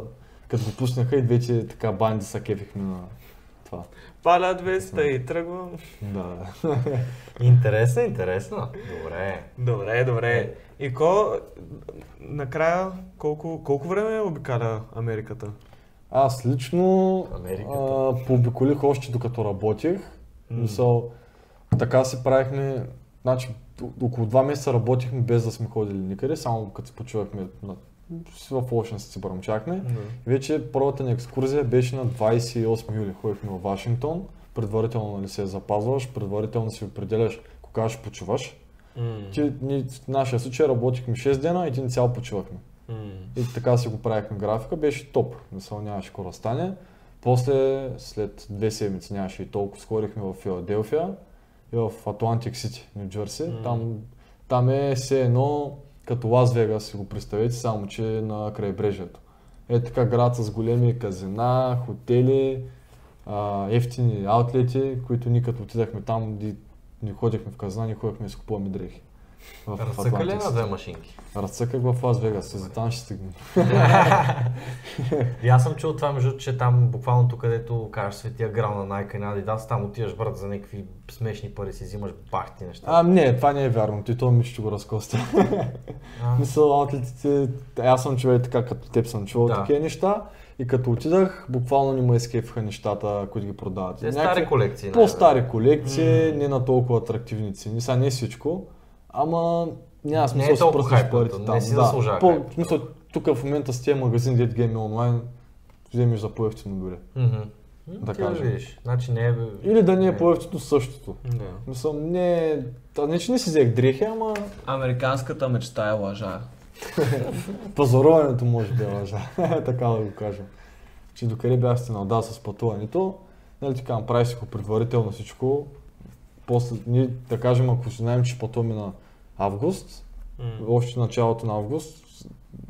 като го пуснаха и двете така банди са кефихме на това. Паля 200 и тръгвам. Да. (laughs) Интересно, интересно. Добре. Добре, добре. И ко, накрая, колко, колко време обикаля Америката? Аз лично Америката. а, пообиколих още докато работех. Мисъл, така си правихме, значи около два месеца работихме без да сме ходили никъде, само като се почувахме на, в Ocean си бръмчахме. Вече първата ни екскурзия беше на 28 юли. Ходихме в Вашингтон. Предварително нали, се запазваш, предварително си определяш кога ще почиваш. Ти, ние, в нашия случай работихме 6 дена, един цял почивахме. М. И така си го правихме графика, беше топ. Мисъл нямаше да стане. После, след две седмици нямаше и толкова, сходихме в Филаделфия и в Атлантик Сити, Нью Джерси. Там, там е все едно като Лас Вегас, си го представете, само че на крайбрежието. Е така град с големи казина, хотели, а, ефтини аутлети, които ние като отидахме там, ни, ходихме в казина, ни ходихме да си купуваме дрехи. Разцъка ли на две машинки? Разцъках в Лас Вегас, за там ще стигнем. (laughs) И аз съм чул това, между че там буквално тук, където кажеш светия грал на Nike на Adidas, там отиваш брат за някакви смешни пари, си взимаш бахти неща. А, не, това не е вярно. Ти то ми ще го разкоста. А, Мисъл, аутлетите, аз съм човек така като теб съм чувал Да. такива неща. И като отидах, буквално не ме изкефаха нещата, които ги продават. Те стари колекции. По-стари колекции, не на толкова атрактивни цени. Сега не всичко, ама няма Не смисъл е да си толкова пръснеш хайпнато, парите не там. си да. заслужава По, в смисъл, тук в момента с тия магазин, дет гейми онлайн, вземеш за по-ефтино дори. Мгм. Да да кажем. видиш. Значи не е... Или да не е по-ефтино същото. Да. Мисъл, не, та, не че не си взех дрехи, ама Американската мечта е лъжа. (laughs) Пазаруването може да е лъжа, (laughs) така да го кажем. Че докъде бях стигнал, да, с пътуването, нали така, направи си го предварително всичко. После, ние, да кажем, ако си знаем, че пътуваме на август, още началото на август,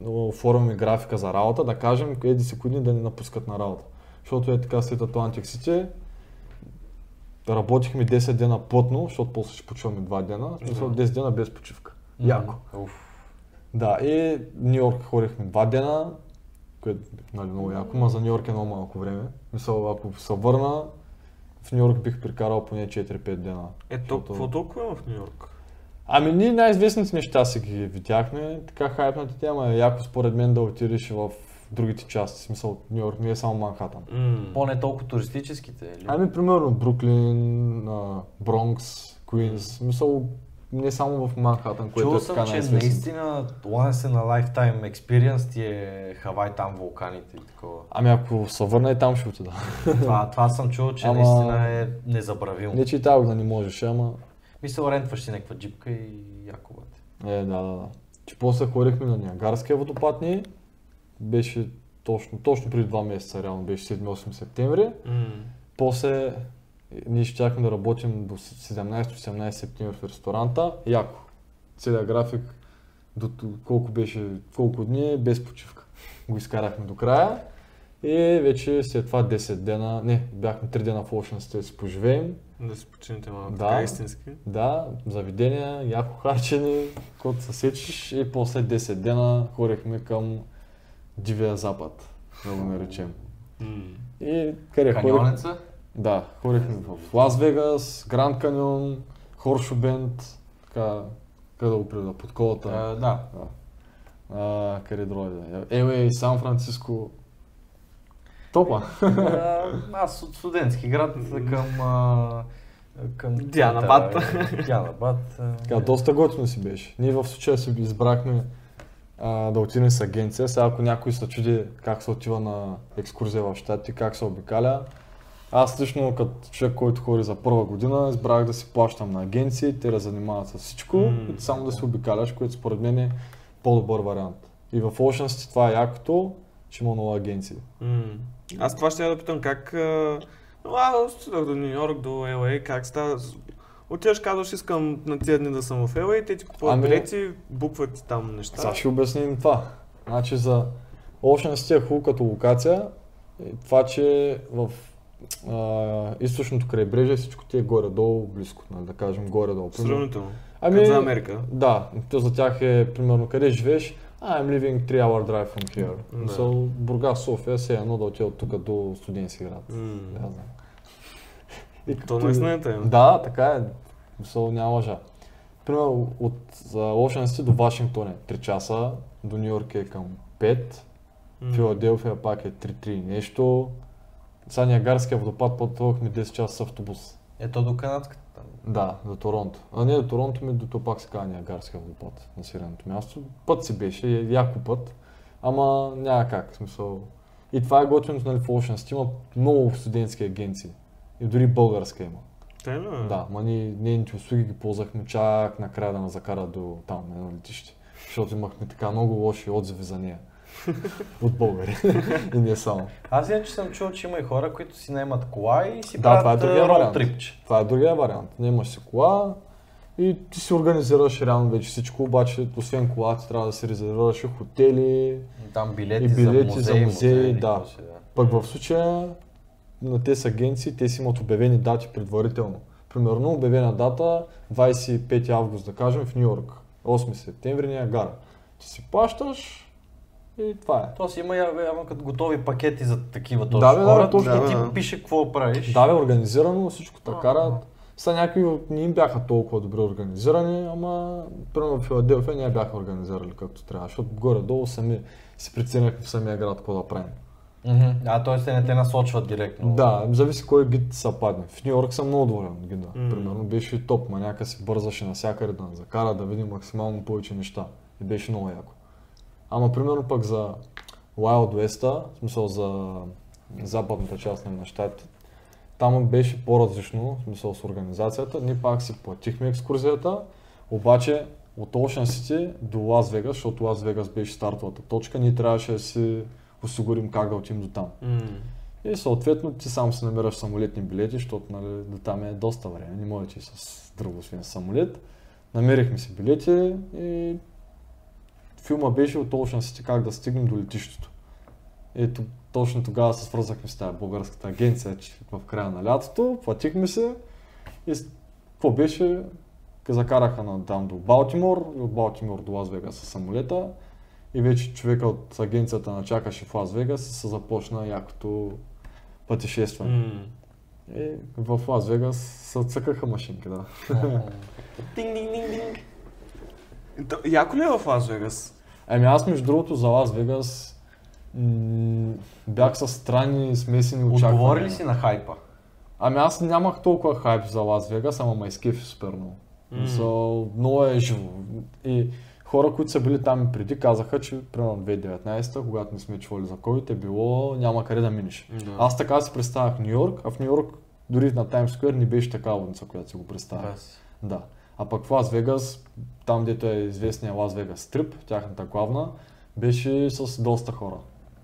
оформяме графика за работа, да кажем, еди секунди да ни напускат на работа. Защото е така след Атлантик Сити, работихме 10 дена плътно, защото после ще почиваме 2 дена, смисъл Да. 10 дена без почивка. Мгм. Яко. Да, и Нью Йорк ходихме два дена, което нали, много яко, но за Нью Йорк е много малко време. Мисъл, ако се върна, в Нью Йорк бих прикарал поне 4-5 дена. Защото- какво толкова има в Нью Йорк? Ами ние най-известните неща си ги видяхме, така хайпната тема е яко според мен да отидеш в другите части, в смисъл Нью Йорк не е само Манхатън. По-не толкова туристическите, или? Ами примерно Бруклин, Бронкс, Куинс, мисъл не само в Манхатън, което Чул е съм, така че най-известно. наистина once in a lifetime experience ти е Хавай там вулканите и такова. Ами ако се върна и там ще отида. това, това съм чул, че Ама- наистина е незабравимо. Не че и тази година не можеш, ама Мисля, рентваш си някаква джипка и яко бъде. Е, да, да, да. Че после ходихме на Ниагарския водопад ни. Беше точно, точно преди два месеца, реално беше 7-8 септември. М. После е, ние щяхме да работим до 17-18 септември в ресторанта. Яко. Целият график до колко беше, колко дни без почивка. Го изкарахме до края. И вече след това 10 дена, не, бяхме 3 дена в Ocean си поживеем. Да си починете малко, Да. така истински. Да, заведения, яко харчени, който се сечиш и после 10 дена ходихме към Дивия Запад, да го наречем. М. И къде? Каньонеца? Да, ходихме в Лас Вегас, Гранд Каньон, Хоршо Бенд, така, къде да го прида, под колата. А, да. А, къде друга да е? LA, Сан Франциско. Топа. А, Аз от студентски град към... а, към Дианабад. Дианабад. а, Така, доста готино си беше. Ние в случая си избрахме а, да отидем с агенция. Сега ако някой се чуди как се отива на екскурзия в щатите, как се обикаля, аз лично като човек, който ходи за първа година, избрах да си плащам на агенции, те да занимават с всичко М, и само да си обикаляш, което според мен е по-добър вариант. И в Ocean City това е якото, че има много агенции. М. Аз това ще я да питам как... а, Ну, аз до Нью Йорк, до LA, как става? Отиваш, казваш, искам на тия дни да съм в LA, те ти купуват Ами- билети, букват ти там неща. Сега ще обясним това. Значи за Ocean City е хубаво като локация. И това, че в а, източното крайбрежие всичко ти е горе-долу близко, нали, да кажем горе-долу. Сравнително. Ами, за Америка. Да, то за тях е примерно къде живееш, I'm living 3 hour drive from here. Да. Мисъл, Бургас, София, се е едно да отида от тук до студентски град. М. Да, знам. (laughs) И То наистина е тема. Да, така е. Мисъл, няма лъжа. Примерно от Ocean City до Вашингтон е 3 часа, до Нью Йорк е към 5, М. Филаделфия пак е 3-3 нещо. Сега Ниагарския водопад пътувахме 10 часа с автобус. Ето до канадската. Да, до Торонто. А не до Торонто ми до то пак се казва Ниагарския водопад на сиреното място. Път си беше, е яко път, ама няма как, в смисъл. И това е готиното нали, в Ocean City, има много студентски агенции. И дори българска има. Те бе? Да, ма ние нейните услуги ги ползвахме чак накрая да на закара до там, едно летище. Защото имахме така много лоши отзиви за нея. (laughs) От българи. и не само. Аз иначе съм чул, че има и хора, които си наемат кола и си Да, правят това е другия вариант. трипче. Това е другия вариант. Нямаш си кола и ти си организираш реално вече всичко, обаче освен кола ти трябва да си резервираш и хотели. Там билети, И билети за за музеи, музеи, музеи, да. си, да. Пък в случая на тези агенции, те си имат обявени дати предварително. Примерно обявена дата 25 август, да кажем, в Нью Йорк. 8 септември Ниагара. Ти си плащаш и това е. То си има явно като готови пакети за такива точно Да, бе, да, хора. точно. и ти Да, да. пише какво правиш. Да, бе, организирано, всичко така карат. Са някои от- не им бяха толкова добре организирани, ама примерно в Филаделфия не я бяха организирали както трябва, защото горе-долу сами си преценяхме в самия град какво да правим. Мгм. А, т.е. те не те насочват директно. Да, зависи кой гид са падне. В Нью Йорк съм много доволен от гида. М. Примерно беше и топ, маняка си бързаше навсякъде да ни закара, да видим максимално повече неща. И беше много яко. Ама примерно пък за Wild West, в смисъл за западната част на щатите, там беше по-различно, в смисъл с организацията. Ние пак си платихме екскурзията, обаче от Ocean City до Лас Вегас, защото Лас Вегас беше стартовата точка, ние трябваше да си осигурим как да отидем до там. М. И съответно ти сам си намираш самолетни билети, защото нали, до там е доста време, не може да ти с друго освен самолет. Намерихме си билети и филма беше от Ocean City как да стигнем до летището. Ето точно тогава се свързахме с тази българската агенция, че в края на лятото, платихме се и какво беше? Закараха на там до Балтимор и от Балтимор до Лас Вегас с самолета и вече човека от агенцията начакаше в Лас Вегас и се започна якото пътешестване. М. И в Лас Вегас се цъкаха машинки, да. (laughs) Динг, Яко ли е в Лас Вегас? Ами аз между другото за Лас Вегас м- бях с странни смесени очаквания. Отговори ли си на хайпа? Ами аз нямах толкова хайп за Лас Вегас, ама ме изкефи супер много. М. So, много е живо. И хора, които са били там и преди, казаха, че примерно 2019, когато не сме чували за COVID, е било няма къде да минеш. Да. Аз така си представях Нью Йорк, а в Нью Йорк дори на Таймс Сквер не беше такава улица, която си го представях. Да си. Да. А пък в Лас Вегас, там дето е известния Лас Вегас Стрип, тяхната главна, беше с доста хора.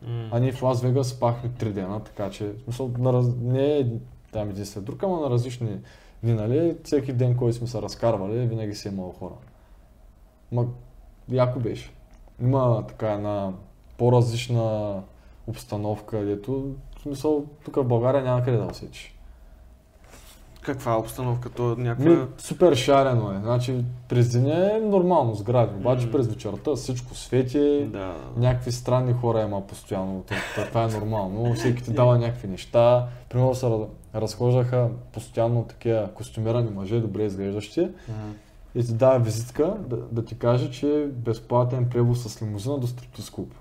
М. А ние в Лас Вегас спахме три дена, така че смисъл, на раз... не е там един след друг, ама на различни дни, нали? Всеки ден, който сме се разкарвали, винаги си е имало хора. Ма, яко беше. Има така една по-различна обстановка, дето, в смисъл, тук в България няма къде да усетиш. Каква е обстановката? Някаква... Ми, супер шарено е. Значи, през деня е нормално сгради, обаче през вечерта всичко свети, Да. някакви странни хора има постоянно. Това е нормално. (laughs) Всеки ти дава някакви неща. Примерно се раз- разхождаха постоянно такива костюмирани мъже, добре изглеждащи. И ти дава визитка да, да ти каже, че е безплатен превоз с лимузина до стриптиз клуб.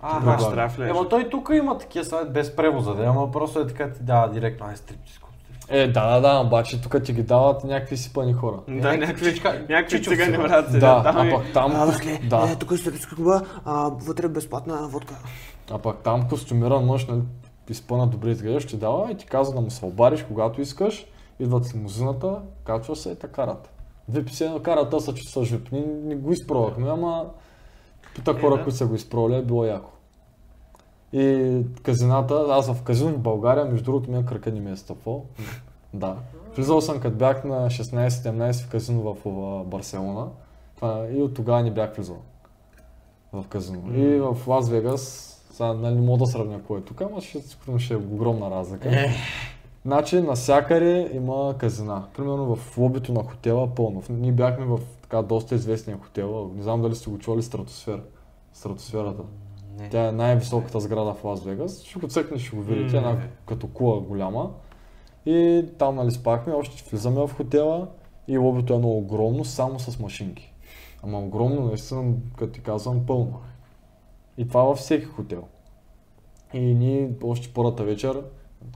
А, Предлага. Значи трябва да влезеш. Ема той тук има такива без превоза, да, ама просто е така ти дава директно, ай стриптиз клуб. Е, да, да, да, обаче тук ти ги дават някакви сипани хора. Да, някакви някакви, чичка- някакви цигани Да, а и- пък там, А, да, е, тук е стъписка клуба, а, вътре безплатна водка. а пък там костюмиран мъж, нали, изпълна добре изглеждаш, ти дава и ти казва да му се обариш, когато искаш, идват с лимузината, качва се и те карат. Едно карат, аз се чувстваш вип. Ние не го изпробвахме, ама пита Е, хора, да. които са го изпробвали, е било яко. И казината, аз в казино в България, между другото, мен кръка не ми е стъпвал. (laughs) Да. Влизал съм като бях на 16-17 в казино в, Барселона. И от тогава не бях влизал в казино. И в Лас Вегас, сега нали, не мога да сравня кой е тук, ама ще, сигурно ще е огромна разлика. Е, Значи навсякъде има казина. Примерно в лобито на хотела пълно. Ние бяхме в така доста известния хотел. Не знам дали сте го чували Стратосфера. Стратосферата. Не. Тя е най-високата сграда в Лас Вегас. Ще го цъкнеш, ще го видите. Една като кула голяма. И там нали спахме, още влизаме в хотела и лобито е едно огромно, само с машинки. Ама огромно, наистина, като ти казвам, пълно. И това във всеки хотел. И ние още първата вечер,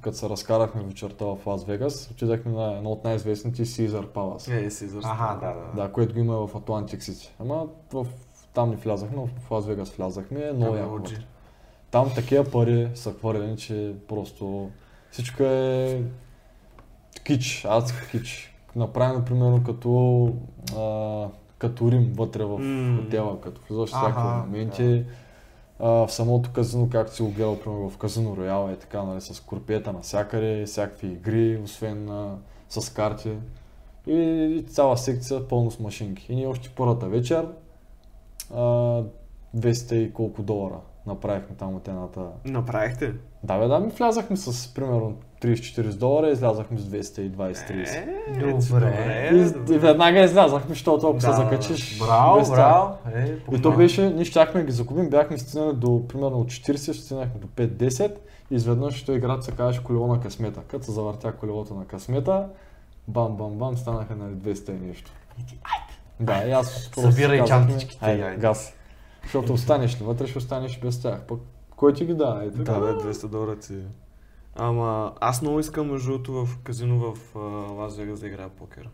като се разкарахме вечерта в Лас Вегас, отидахме на едно от най-известните Caesar Palace. Е, си за Аха, да, да. да. Да, което го има в Atlantic City. Ама в, там не влязахме, но в Лас Вегас влязахме, е много яко. Там такива пари са хвърлени, че просто всичко е кич, адски кич. Направено примерно като, а, като Рим вътре в хотела, като влизаш всякакви моменти. А, в самото казино, както си го гледал, примерно в казино Роял е така, нали, с корпета навсякъде, всякакви игри, освен а, с карти. И, и цяла секция пълно с машинки. И ние още първата вечер а, 200 и колко долара направихме там от едната. Направихте? Да, бе, да, ми влязахме с примерно 30-40 долара и излязахме с 220-30. Е, Добре. И, и веднага излязахме, защото ако Да, се закачиш... Браво, без тях. браво. Е, И то беше, ние щяхме да ги загубим, бяхме стигнали до примерно от 40, ще стигнахме до 5-10 и изведнъж той играта се казваше колело на късмета. Като се завъртя колелото на късмета, бам, бам, бам, станаха нали 200 и нещо. Да, и аз просто Събирай казах, чантичките, Айде, айде. газ. Защото останеш ли вътре, ще останеш без тях. Пък кой ти ги дава? Е, така. Да, бе, 200 долара си. Ама аз много искам между другото в казино в Лас Вегас да играя покер.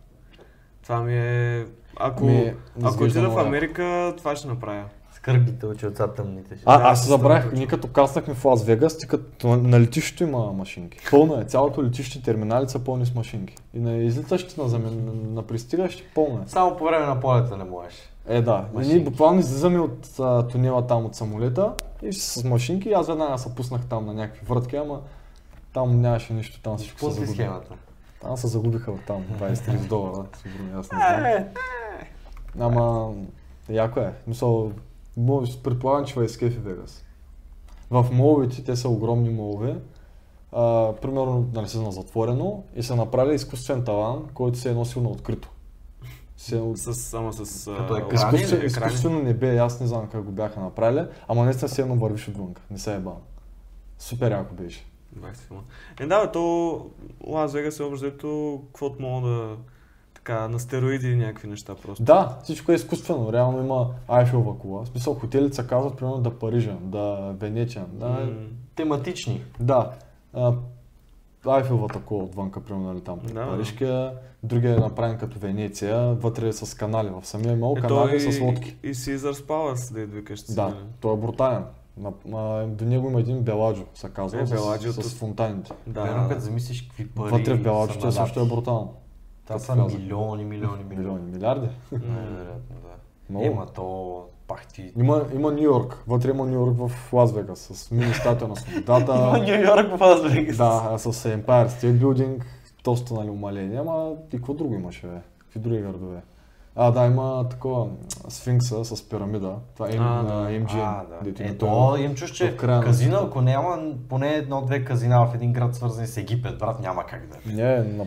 Това ми е... Ако, Ми, ако отида в. Америка, това ще направя. Скърбите очи отца тъмните. ще- А, аз се забравих, ние като каснахме в Лас Вегас, ти като на летището има машинки. Пълно е, цялото летище, терминали са пълни с машинки. И на излитащите на, замен, на, на пристигащи пълно е. Само по време на полета не можеш. Е, да. Машинки. ние буквално излизаме от а, тунела там от самолета и с машинки аз веднага се пуснах там на някакви вратки, ама там нямаше нищо, там всичко се Пусни загуби. схемата. Там се загубиха от там (laughs) 20-30 долара, сигурно аз не знам. Е, Ама, яко е. Мисъл, предполагам, че в Escape Вегас. В моловете, те са огромни молове, а, примерно нали, са на затворено и са направили изкуствен таван, който се е носил на открито. Се е с, само с... Като екрани, Изкуствен, екрани. изкуствено небе, аз не знам как го бяха направили, ама наистина си едно вървиш отвънка, не се е бал. Супер яко беше. 20 филма. Е, да, бе, то Лас Вегас е общо каквото мога да... Така, на стероиди и някакви неща просто. Да, всичко е изкуствено, реално има Айфелва кола. В смисъл, хотелите се казват, примерно, да Парижан, да Венециан, да, М, Тематични. Да. А, Айфелвата кола отвънка, примерно, нали, там, Да. Парижкия. Другия е направен като Венеция, вътре е с канали. В самия имал Е, канали той с лодки. И Caesar's Palace, да викаш. си, Да, нали? той е брутален. На, а, до него има един Беладжо, се казва, Е, с, Беладжиото с, фонтаните. Да, Верно, да, като замислиш какви пари Вътре в са Беладжо, на също е брутално. Това са милиони, милиони, милиони. Милиони, милиарди. Най-вероятно, да. Много. Ема то пах ти. Има, има Нью Йорк. Вътре има Нью Йорк в Лас Вегас с мини статуя на свободата. Нью Йорк в Лас Вегас. да, с Empire State Building. Доста нали, умаление. Ама и какво друго имаше, бе? Какви други градове? А, да, има такова сфинкса с пирамида. Това е А, на да. MGM. А, да. има Ето, това. им чуш, че в края на казино, света. ако няма поне едно-две казина в един град, свързани с Египет, брат, няма как да е. Не, на...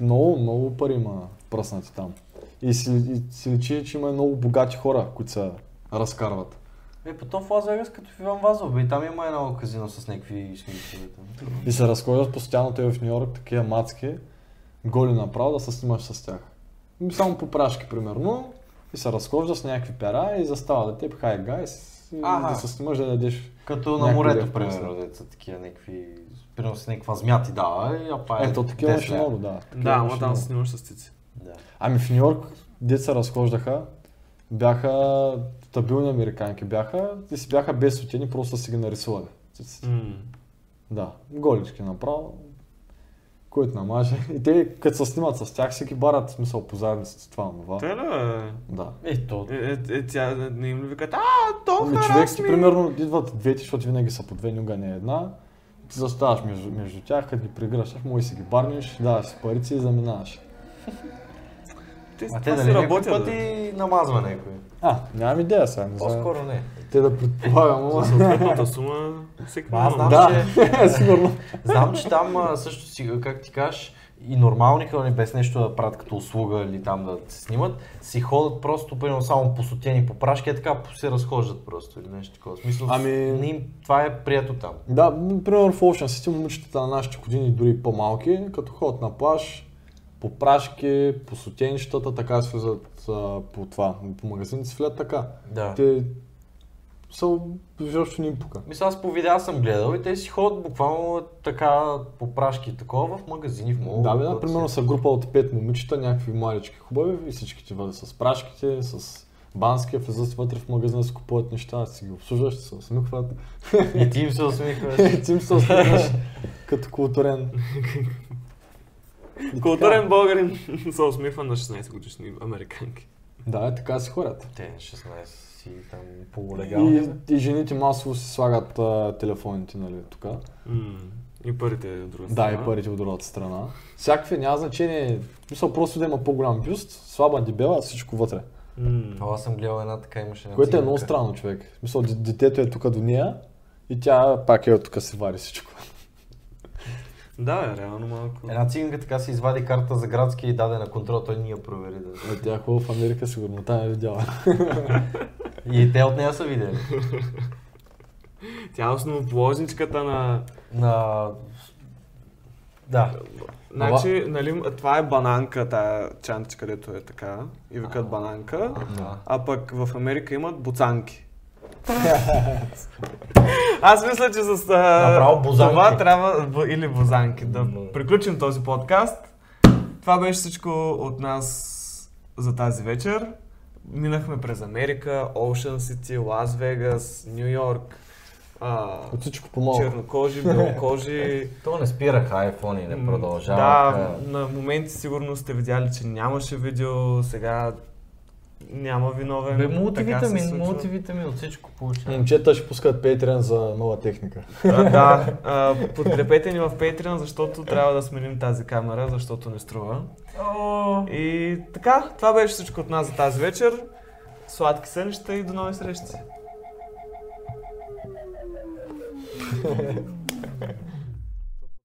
много, много пари има пръснати там. И си, и си личи, че има много богати хора, които се разкарват. Е, потом в Лас Вегас, като в Иван Вазов, бе, и там има едно казино с някакви смисъли. И се разходят постоянно те в Нью Йорк, такива мацки, голи направо да се снимаш с тях. Само по прашки, примерно. И се разхожда с някакви пера и застава да теб, хай гайс, и да се снимаш да ядеш. Като на морето, примерно, деца такива някакви, примерно с някаква змия ти дава, и апа е Ето, такива 10 имаше лева. много, да. такива Да, ама имаше там много. се снимаш с цици. Да. Ами в Нью Йорк деца разхождаха, бяха стабилни американки бяха и си бяха без сутени, просто си ги нарисували. циците. М. Да, голички направо. Който намаже. (laughs) И те, като се снимат с тях, си ги барат, в смисъл, по задниците, това, това. Те бе? Да. Ето, Е, е, е, тя не им ли викат, а, то Ами човек си, примерно, идват двете, защото винаги са по две, никога не е една. Ти заставаш между, между тях, като ги прегръщаш, може да си ги барниш, даваш си парици и заминаваш. (laughs) Те, а те си дали работят, път бе. и намазва някой? А, нямам идея сега, не. По-скоро не. Те да предполагам, За съответната сума всеки Аз знам. Да, (laughs) сигурно. Знам, че там също си, как ти кажеш, и нормални хора, без нещо да правят като услуга или там да се снимат, си ходят просто примерно само посотени по прашки, е така се разхождат просто или нещо такова. Смисъл, Ами- не им, това е прието там. Да, примерно в Ocean City момичетата на нашите години, дори по-малки, като ходят на плаж, по прашки, по сутенищата, така се влизат по това, по магазините си влят така. Да. Те са, изобщо не им пука. Мисля, аз по видеа съм гледал и те си ходят буквално така по прашки и такова в магазини, в мол. Да, бе, да, примерно си. са група от пет момичета, някакви младички хубави и всички ти бъдат с прашките, с бански, влизат вътре в магазина, си купуват неща, си ги обслужваш, се усмихват. И ти им се усмихваш. (laughs) ти им се усмихваш като културен. И така. Културен българин (laughs) се усмихва на 16 годишни американки. Да, е, така си хората. Те 16 си там полулегални. И, и жените масово си слагат а, телефоните, нали, тук. И парите от друга Да, страна. и парите от другата страна. Всякакви няма значение. Мисля, просто да има по-голям бюст, слаба дебела, всичко вътре. Това аз съм гледал една така имаше Което е много странно, човек. Мисля, д- детето е тук до нея и тя пак е тук си вари всичко. Да, е, реално малко. Една циганка така си извади карта за градски и даде на контрол, той ни я провери. Да. Е, тя е хубава в Америка, сигурно, там е видяла. (laughs) И те от нея са видели. Тя е основоположничката на... На... Да. Значи, нали, това е бананка, тая чантичка, където е така. И викат бананка. Да. А пък в Америка имат буцанки. (laughs) Аз мисля, че с а, това трябва, или бузанки, да приключим този подкаст. Това беше всичко от нас за тази вечер. Минахме през Америка, Ocean City, Лас Вегас, Нью Йорк, а, От всичко по-малко. чернокожи, белокожи. (laughs) То не спираха iPhone и не продължаваха. Да, на моменти сигурно сте видяли, че нямаше видео, сега няма виновен. Бе, мултивитамин, мултивитамин от всичко получава. Момчета ще пускат Patreon за нова техника. А, да, (laughs) а, подкрепете ни в Patreon, защото трябва да сменим тази камера, защото не струва. И така, това беше всичко от нас за тази вечер. Сладки сънища и до нови срещи! (laughs)